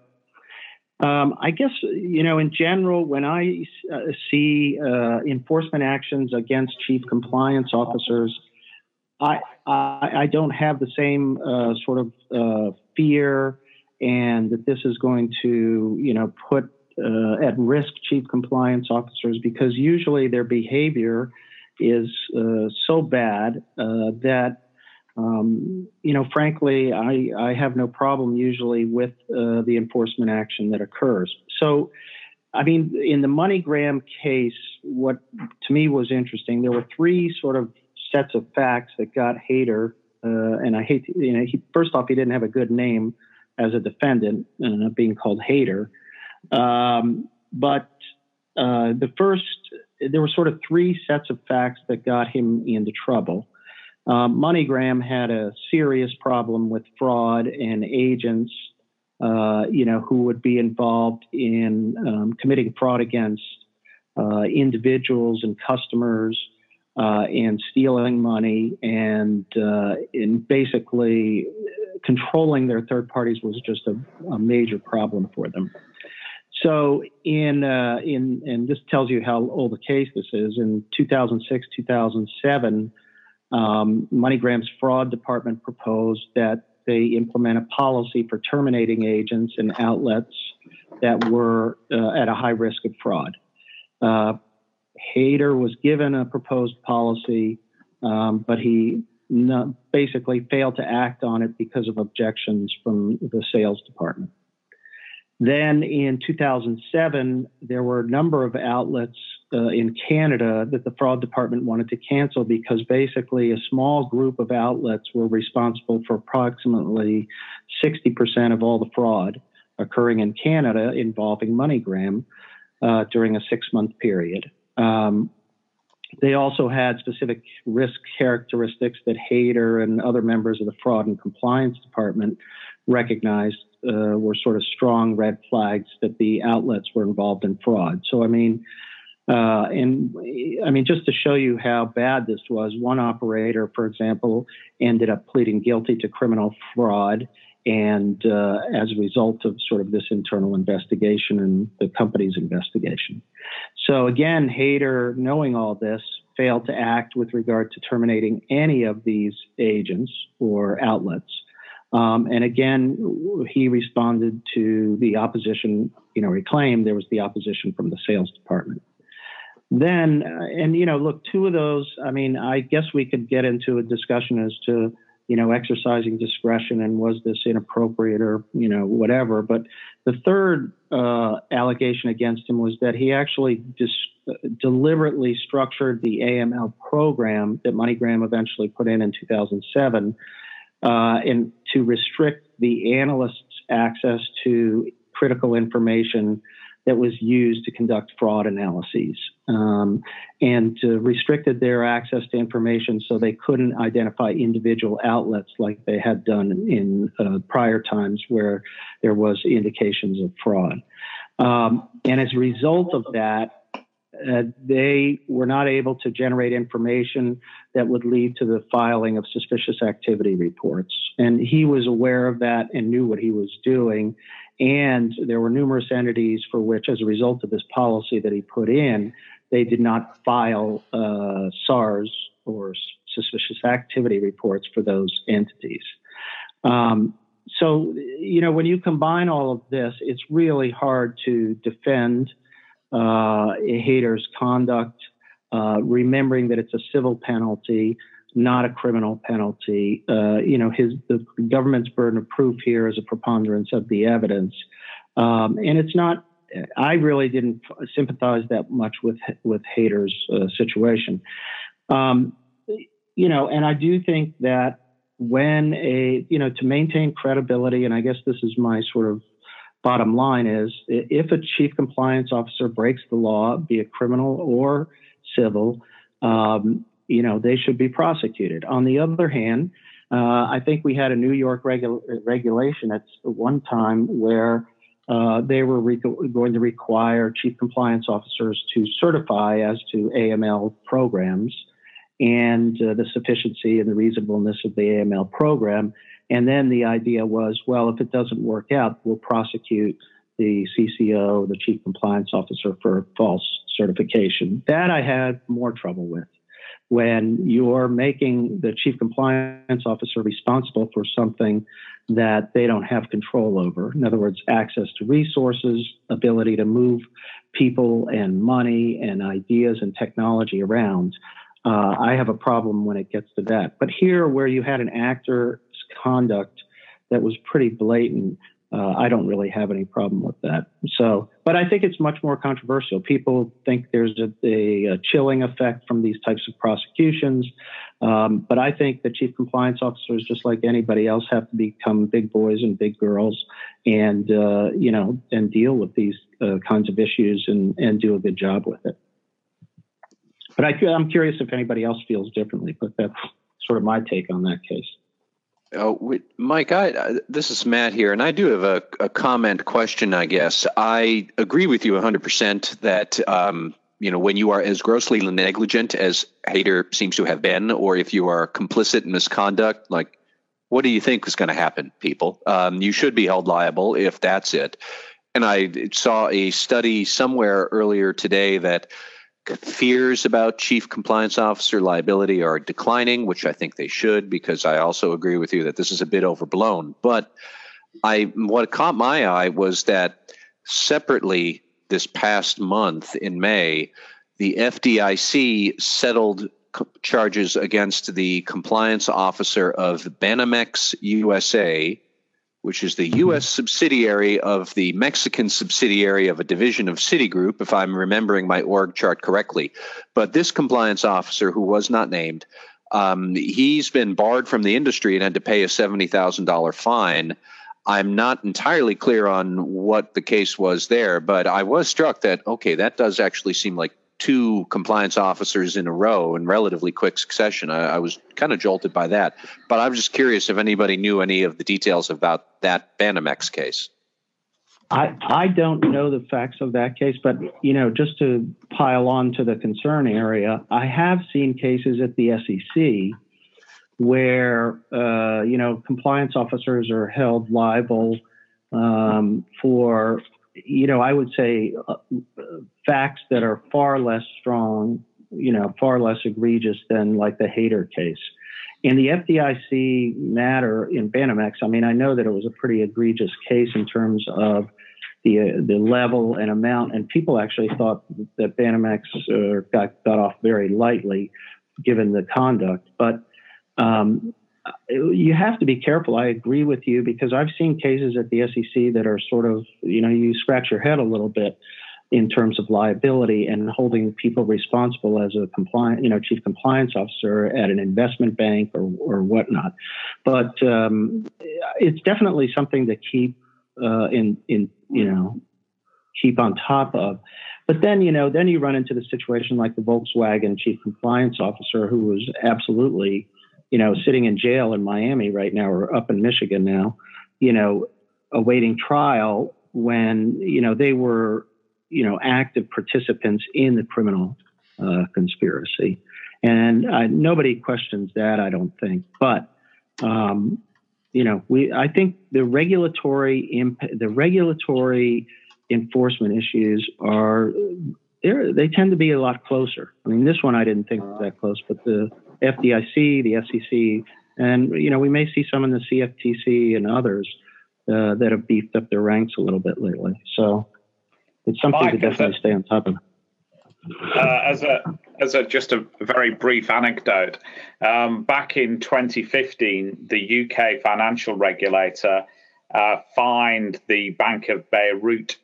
um, I guess you know, in general, when I uh, see uh, enforcement actions against chief compliance officers, I, I, I don't have the same uh, sort of uh, fear and that this is going to, you know, put uh, at risk chief compliance officers because usually their behavior is uh, so bad uh, that, um, you know, frankly, I, I have no problem usually with uh, the enforcement action that occurs. So, I mean, in the MoneyGram case, what to me was interesting, there were three sort of sets of facts that got Haider, uh, and I hate, you know, he, first off, he didn't have a good name as a defendant, uh, being called Haider. Um, but uh, the first, there were sort of three sets of facts that got him into trouble. Um, MoneyGram had a serious problem with fraud and agents, uh, you know, who would be involved in um, committing fraud against uh, individuals and customers uh, and stealing money and uh, in basically controlling their third parties was just a, a major problem for them. So in uh, in and this tells you how old the case this is. In 2006, 2007, um, MoneyGram's fraud department proposed that they implement a policy for terminating agents and outlets that were uh, at a high risk of fraud. Uh, was given a proposed policy, um, but he basically failed to act on it because of objections from the sales department. Then in 2007, there were a number of outlets uh, in Canada that the fraud department wanted to cancel because basically a small group of outlets were responsible for approximately 60% of all the fraud occurring in Canada involving MoneyGram uh, during a six month period. Um, they also had specific risk characteristics that Haider and other members of the fraud and compliance department recognized uh, were sort of strong red flags that the outlets were involved in fraud. So, I mean, uh, and I mean, just to show you how bad this was, one operator, for example, ended up pleading guilty to criminal fraud and uh, as a result of sort of this internal investigation and the company's investigation. So again, Haider, knowing all this, failed to act with regard to terminating any of these agents or outlets. Um, and again, he responded to the opposition. You know, he claimed there was the opposition from the sales department. Then, uh, and you know, look, two of those. I mean, I guess we could get into a discussion as to you know, exercising discretion and was this inappropriate or, you know, whatever. But the third uh, allegation against him was that he actually dis- deliberately structured the AML program that MoneyGram eventually put in in 2007 uh, and to restrict the analyst's access to critical information that was used to conduct fraud analyses um, and restricted their access to information so they couldn't identify individual outlets like they had done in uh, prior times where there was indications of fraud. Um, and as a result of that, uh, they were not able to generate information that would lead to the filing of suspicious activity reports. And he was aware of that and knew what he was doing. And there were numerous entities for which, as a result of this policy that he put in, they did not file uh, SARS or suspicious activity reports for those entities. Um, so, you know, when you combine all of this, it's really hard to defend uh, a Haider's conduct, uh, remembering that it's a civil penalty not a criminal penalty. Uh, you know, his the government's burden of proof here is a preponderance of the evidence, um, and it's not I really didn't sympathize that much with with Haider's uh, situation. Um, you know, and I do think that when a you know to maintain credibility, and I guess this is my sort of bottom line is if a chief compliance officer breaks the law, be it criminal or civil, um, you know they should be prosecuted. On the other hand, uh, I think we had a New York regu- regulation at one time where uh, they were re- going to require chief compliance officers to certify as to AML programs and uh, the sufficiency and the reasonableness of the AML program. And then the idea was, well, if it doesn't work out, we'll prosecute the CCO, the chief compliance officer, for false certification. That I had more trouble with when you're making the chief compliance officer responsible for something that they don't have control over. In other words, access to resources, ability to move people and money and ideas and technology around. Uh, I have a problem when it gets to that. But here, where you had an actor's conduct that was pretty blatant, uh, I don't really have any problem with that. So, but I think it's much more controversial. People think there's a, a, chilling effect from these types of prosecutions. Um, but I think the chief compliance officers, just like anybody else, have to become big boys and big girls, and uh, you know, and deal with these uh, kinds of issues and and do a good job with it. But I, I'm curious if anybody else feels differently. But that's sort of my take on that case. Oh, Mike, I, this is Matt here, and I do have a, a comment question, I guess. I agree with you 100% that, um, you know, when you are as grossly negligent as Haider seems to have been, or if you are complicit in misconduct, like, what do you think is going to happen, people? Um, you should be held liable if that's it. And I saw a study somewhere earlier today that fears about chief compliance officer liability are declining, which I think they should, because I also agree with you that this is a bit overblown. But I, what caught my eye was that separately this past month in May, the FDIC settled charges against the compliance officer of Banamex USA which is the U.S. subsidiary of the Mexican subsidiary of a division of Citigroup, if I'm remembering my org chart correctly. But this compliance officer, who was not named, um, he's been barred from the industry and had to pay a $70,000 fine. I'm not entirely clear on what the case was there, but I was struck that, okay, that does actually seem like two compliance officers in a row in relatively quick succession. I, I was kind of jolted by that. But I was just curious if anybody knew any of the details about that Banamex case. I, I don't know the facts of that case, but you know, just to pile on to the concern area, I have seen cases at the SEC where uh, you know compliance officers are held liable um, for you know, I would say uh, facts that are far less strong, you know, far less egregious than like the Haider case. In the FDIC matter in Banamex, I mean, I know that it was a pretty egregious case in terms of the uh, the level and amount, and people actually thought that Banamex uh, got got off very lightly, given the conduct. But um, you have to be careful. I agree with you because I've seen cases at the SEC that are sort of, you know, you scratch your head a little bit in terms of liability and holding people responsible as a compliant, you know, chief compliance officer at an investment bank or, or whatnot. But um, it's definitely something to keep uh, in, in, you know, keep on top of. But then, you know, then you run into the situation like the Volkswagen chief compliance officer who was absolutely you know, sitting in jail in Miami right now or up in Michigan now, you know, awaiting trial when, you know, they were, you know, active participants in the criminal uh, conspiracy. And uh, nobody questions that, I don't think. But, um, you know, we, I think the regulatory imp- the regulatory enforcement issues are they tend to be a lot closer. I mean, this one I didn't think was that close, but the FDIC, the SEC, and you know we may see some in the CFTC and others uh, that have beefed up their ranks a little bit lately. So it's something to definitely stay on top of. Uh, as a as a just a very brief anecdote, um, back in 2015, the UK financial regulator uh, fined the Bank of Beirut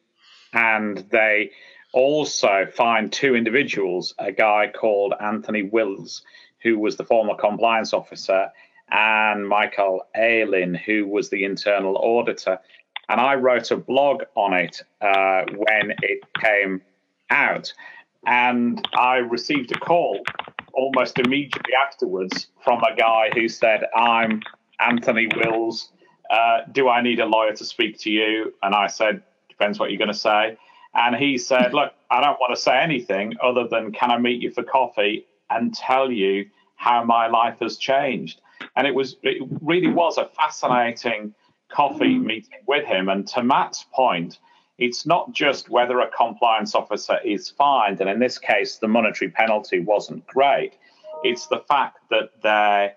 and they also find two individuals a guy called Anthony Wills, who was the former compliance officer, and Michael Allin, who was the internal auditor. And I wrote a blog on it uh, when it came out. And I received a call almost immediately afterwards from a guy who said, I'm Anthony Wills. Uh, do I need a lawyer to speak to you? And I said, depends what you're going to say. And he said, Look, I don't want to say anything other than can I meet you for coffee and tell you how my life has changed? And it was it really was a fascinating coffee mm. meeting with him. And to Matt's point, it's not just whether a compliance officer is fined, and in this case, the monetary penalty wasn't great. It's the fact that they're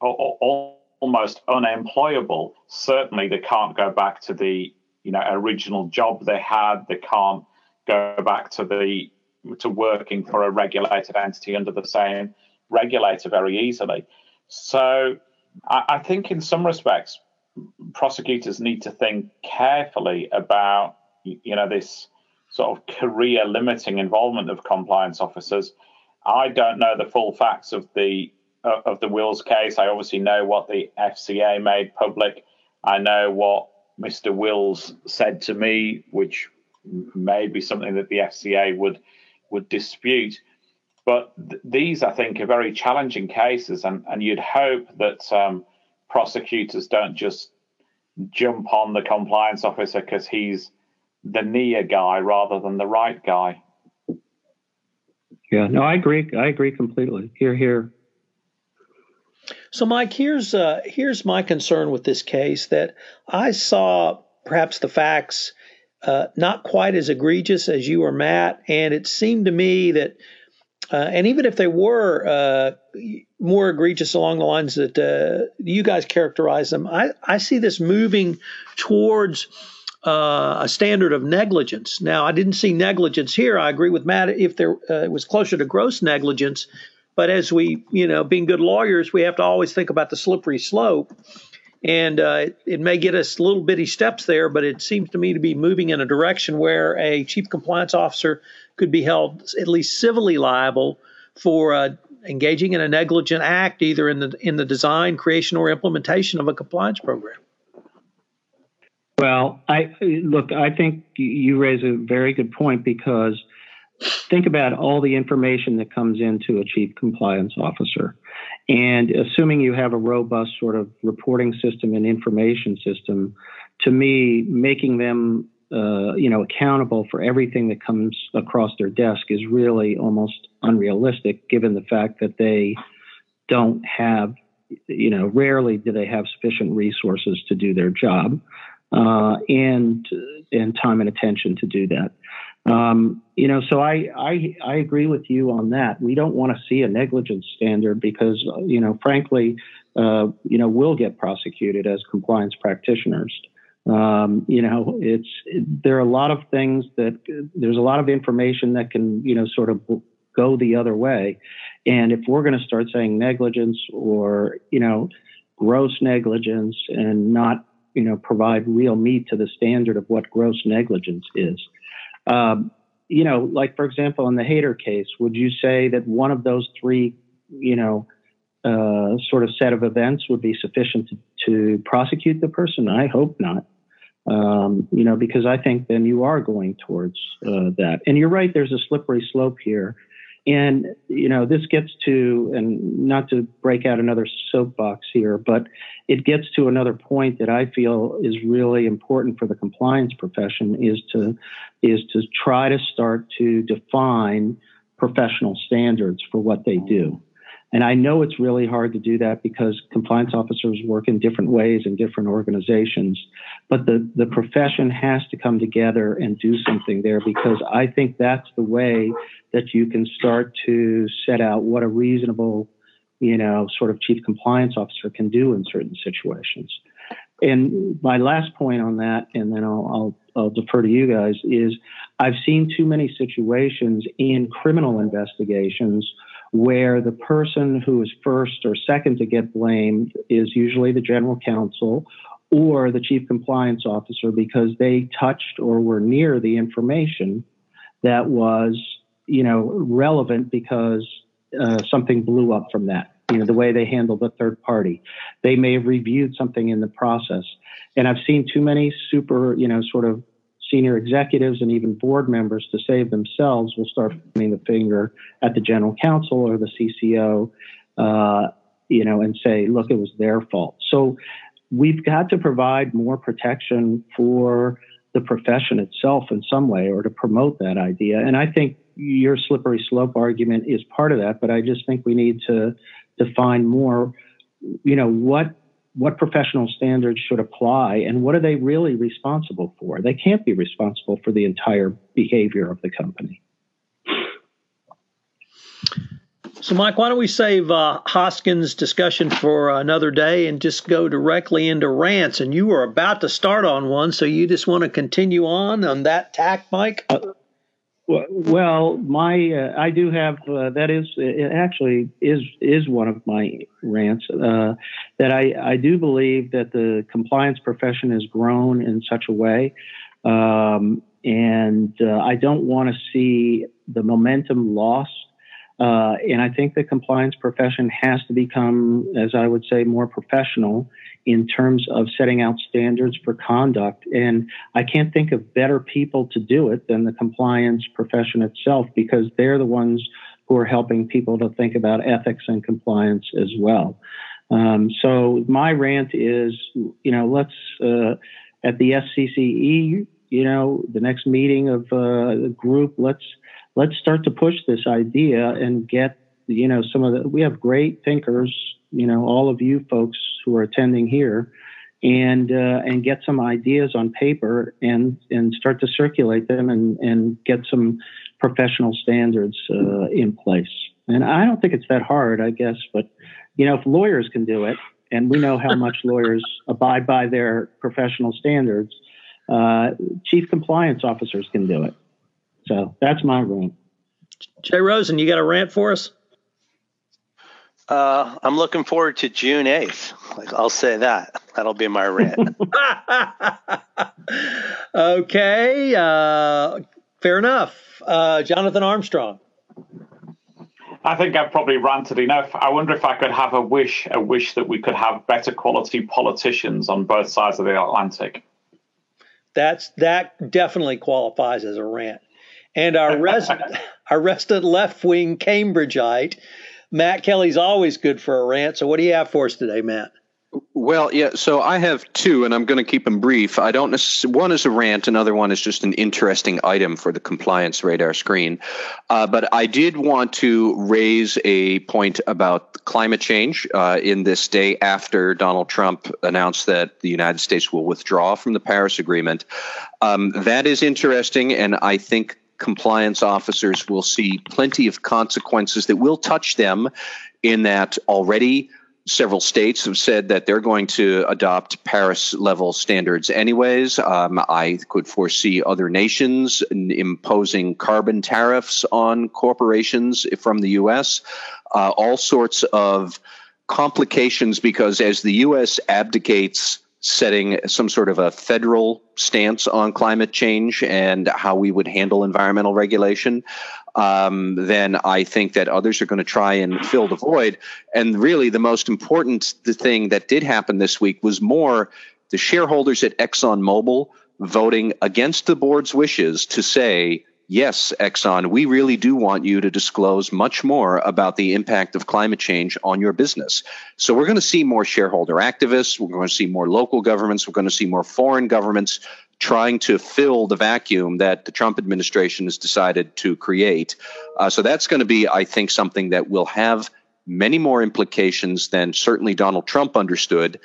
almost unemployable. Certainly, they can't go back to the you know original job they had. They can't go back to the to working for a regulated entity under the same regulator very easily. So I, I think in some respects, prosecutors need to think carefully about you know this sort of career limiting involvement of compliance officers. I don't know the full facts of the uh, of the Wills case. I obviously know what the FCA made public. I know what Mr. Wills said to me, which may be something that the FCA would would dispute. But th- these, I think, are very challenging cases, and, and you'd hope that um, prosecutors don't just jump on the compliance officer because he's the near guy rather than the right guy. Yeah, no, I agree. I agree completely. Here, here. So, Mike, here's uh, here's my concern with this case that I saw perhaps the facts uh, not quite as egregious as you or Matt, and it seemed to me that, uh, and even if they were uh, more egregious along the lines that uh, you guys characterize them, I, I see this moving towards uh, a standard of negligence. Now, I didn't see negligence here. I agree with Matt. If there uh, it was closer to gross negligence, but as we, you know, being good lawyers, we have to always think about the slippery slope. And uh, it, may get us little bitty steps there, but it seems to me to be moving in a direction where a chief compliance officer could be held at least civilly liable for uh, engaging in a negligent act, either in the in the design, creation, or implementation of a compliance program. Well, I look. I think you raise a very good point because think about all the information that comes into a chief compliance officer, and assuming you have a robust sort of reporting system and information system, to me, making them uh, you know accountable for everything that comes across their desk is really almost unrealistic, given the fact that they don't have you know rarely do they have sufficient resources to do their job uh, and and time and attention to do that. Um, you know, so I, I I agree with you on that. We don't want to see a negligence standard because you know, frankly, uh, you know, we'll get prosecuted as compliance practitioners. Um, you know, it's there are a lot of things that there's a lot of information that can you know sort of go the other way, and if we're going to start saying negligence or you know gross negligence and not you know, provide real meat to the standard of what gross negligence is. Um, you know, like for example, in the Haider case, would you say that one of those three, you know, uh, sort of set of events would be sufficient to, to prosecute the person? I hope not. Um, you know, because I think then you are going towards uh, that. And you're right, there's a slippery slope here. And, you know, this gets to, and not to break out another soapbox here, but it gets to another point that I feel is really important for the compliance profession is to, is to try to start to define professional standards for what they do. And I know it's really hard to do that because compliance officers work in different ways in different organizations. But the, the profession has to come together and do something there because I think that's the way that you can start to set out what a reasonable, you know, sort of chief compliance officer can do in certain situations. And my last point on that, and then I'll, I'll, I'll defer to you guys, is I've seen too many situations in criminal investigations where the person who is first or second to get blamed is usually the general counsel or the chief compliance officer because they touched or were near the information that was, you know, relevant because uh, something blew up from that. You know, the way they handled the third party. They may have reviewed something in the process. And I've seen too many super, you know, sort of senior executives and even board members to save themselves will start pointing the finger at the general counsel or the CCO, uh, you know, and say, look, it was their fault. So we've got to provide more protection for the profession itself in some way or to promote that idea. And I think your slippery slope argument is part of that, but I just think we need to define more, you know, what what professional standards should apply and what are they really responsible for? They can't be responsible for the entire behavior of the company. So, Mike, why don't we save uh, Hoskins' discussion for another day and just go directly into rants? And you were about to start on one, so you just want to continue on on that tack, Mike? Uh, well, my uh, I do have uh, that is it actually is is one of my rants uh, that I I do believe that the compliance profession has grown in such a way, um, and uh, I don't want to see the momentum lost. Uh, and I think the compliance profession has to become, as I would say, more professional in terms of setting out standards for conduct. And I can't think of better people to do it than the compliance profession itself because they're the ones who are helping people to think about ethics and compliance as well. Um, so my rant is, you know, let's uh, at the SCCE, you know, the next meeting of uh, the group, let's let's start to push this idea and get, you know, some of the. We have great thinkers you know, all of you folks who are attending here, and uh, and get some ideas on paper and and start to circulate them and and get some professional standards uh, in place. And I don't think it's that hard, I guess, but you know, if lawyers can do it, and we know how much lawyers abide by their professional standards, uh, chief compliance officers can do it. So that's my rant. Jay Rosen, you got a rant for us? Uh, I'm looking forward to June 8th. Like, I'll say that. That'll be my rant. okay. Uh, fair enough. Uh, Jonathan Armstrong. I think I've probably ranted enough. I wonder if I could have a wish, a wish that we could have better quality politicians on both sides of the Atlantic. That's that definitely qualifies as a rant. And our resident, our resident left wing Cambridgeite Matt Kelly's always good for a rant. So what do you have for us today, Matt? Well, yeah. So I have two, and I'm going to keep them brief. I don't. One is a rant. Another one is just an interesting item for the compliance radar screen. Uh, but I did want to raise a point about climate change uh, in this day after Donald Trump announced that the United States will withdraw from the Paris Agreement. Um, that is interesting, and I think compliance officers will see plenty of consequences that will touch them in that already several states have said that they're going to adopt Paris level standards anyways. Um, I could foresee other nations imposing carbon tariffs on corporations from the US, uh, all sorts of complications because as the US abdicates setting some sort of a federal stance on climate change and how we would handle environmental regulation, um, then I think that others are going to try and fill the void. And really, the most important the thing that did happen this week was more the shareholders at ExxonMobil voting against the board's wishes to say, yes, Exxon, we really do want you to disclose much more about the impact of climate change on your business. So we're going to see more shareholder activists. We're going to see more local governments. We're going to see more foreign governments trying to fill the vacuum that the Trump administration has decided to create. Uh, so that's going to be, I think, something that will have many more implications than certainly Donald Trump understood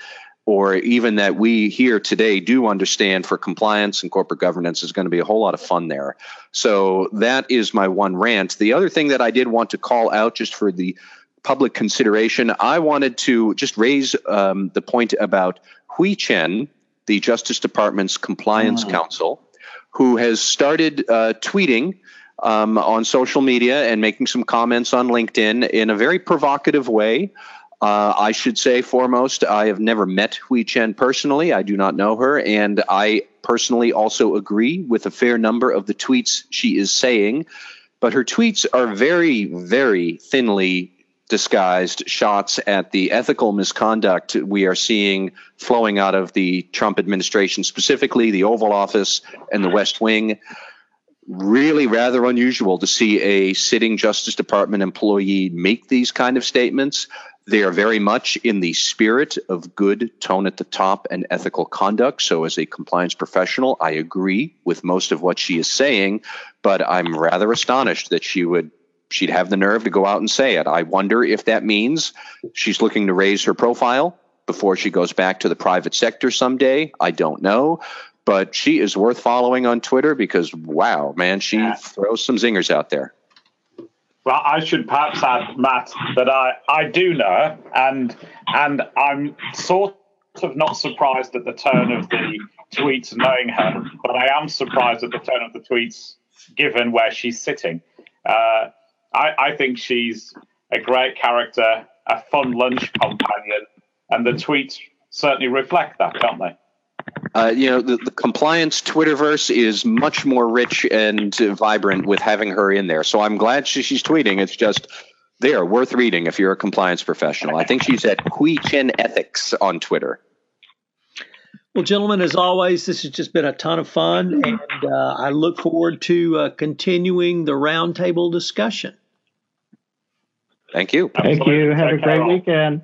or even that we here today do understand for compliance and corporate governance is going to be a whole lot of fun there. So that is my one rant. The other thing that I did want to call out just for the public consideration, I wanted to just raise um, the point about Hui Chen, the Justice Department's compliance oh. counsel, who has started uh, tweeting. Um, on social media and making some comments on LinkedIn in a very provocative way Uh, I should say foremost, I have never met Hui Chen personally. I do not know her, and I personally also agree with a fair number of the tweets she is saying. But her tweets are very, very thinly disguised shots at the ethical misconduct we are seeing flowing out of the Trump administration, specifically the Oval Office and the West Wing really rather unusual to see a sitting Justice Department employee make these kind of statements. They are very much in the spirit of good tone at the top and ethical conduct. So, as a compliance professional, I agree with most of what she is saying, but I'm rather astonished that she would she'd have the nerve to go out and say it. I wonder if that means she's looking to raise her profile before she goes back to the private sector someday. I don't know but she is worth following on Twitter because wow, man, she yeah. throws some zingers out there. Well, I should perhaps add, Matt, that I, I do know, and and I'm sort of not surprised at the tone of the tweets knowing her, but I am surprised at the tone of the tweets given where she's sitting. Uh, I, I think she's a great character, a fun lunch companion, and the tweets certainly reflect that, don't they? Uh, you know, the, the, compliance Twitterverse is much more rich and vibrant with having her in there. So I'm glad she, she's tweeting. It's just there, worth reading if you're a compliance professional. I think she's at Hui Chen Ethics on Twitter. Well, gentlemen, as always, this has just been a ton of fun, and uh, I look forward to uh, continuing the roundtable discussion. Thank you. Thank you. Have a great weekend.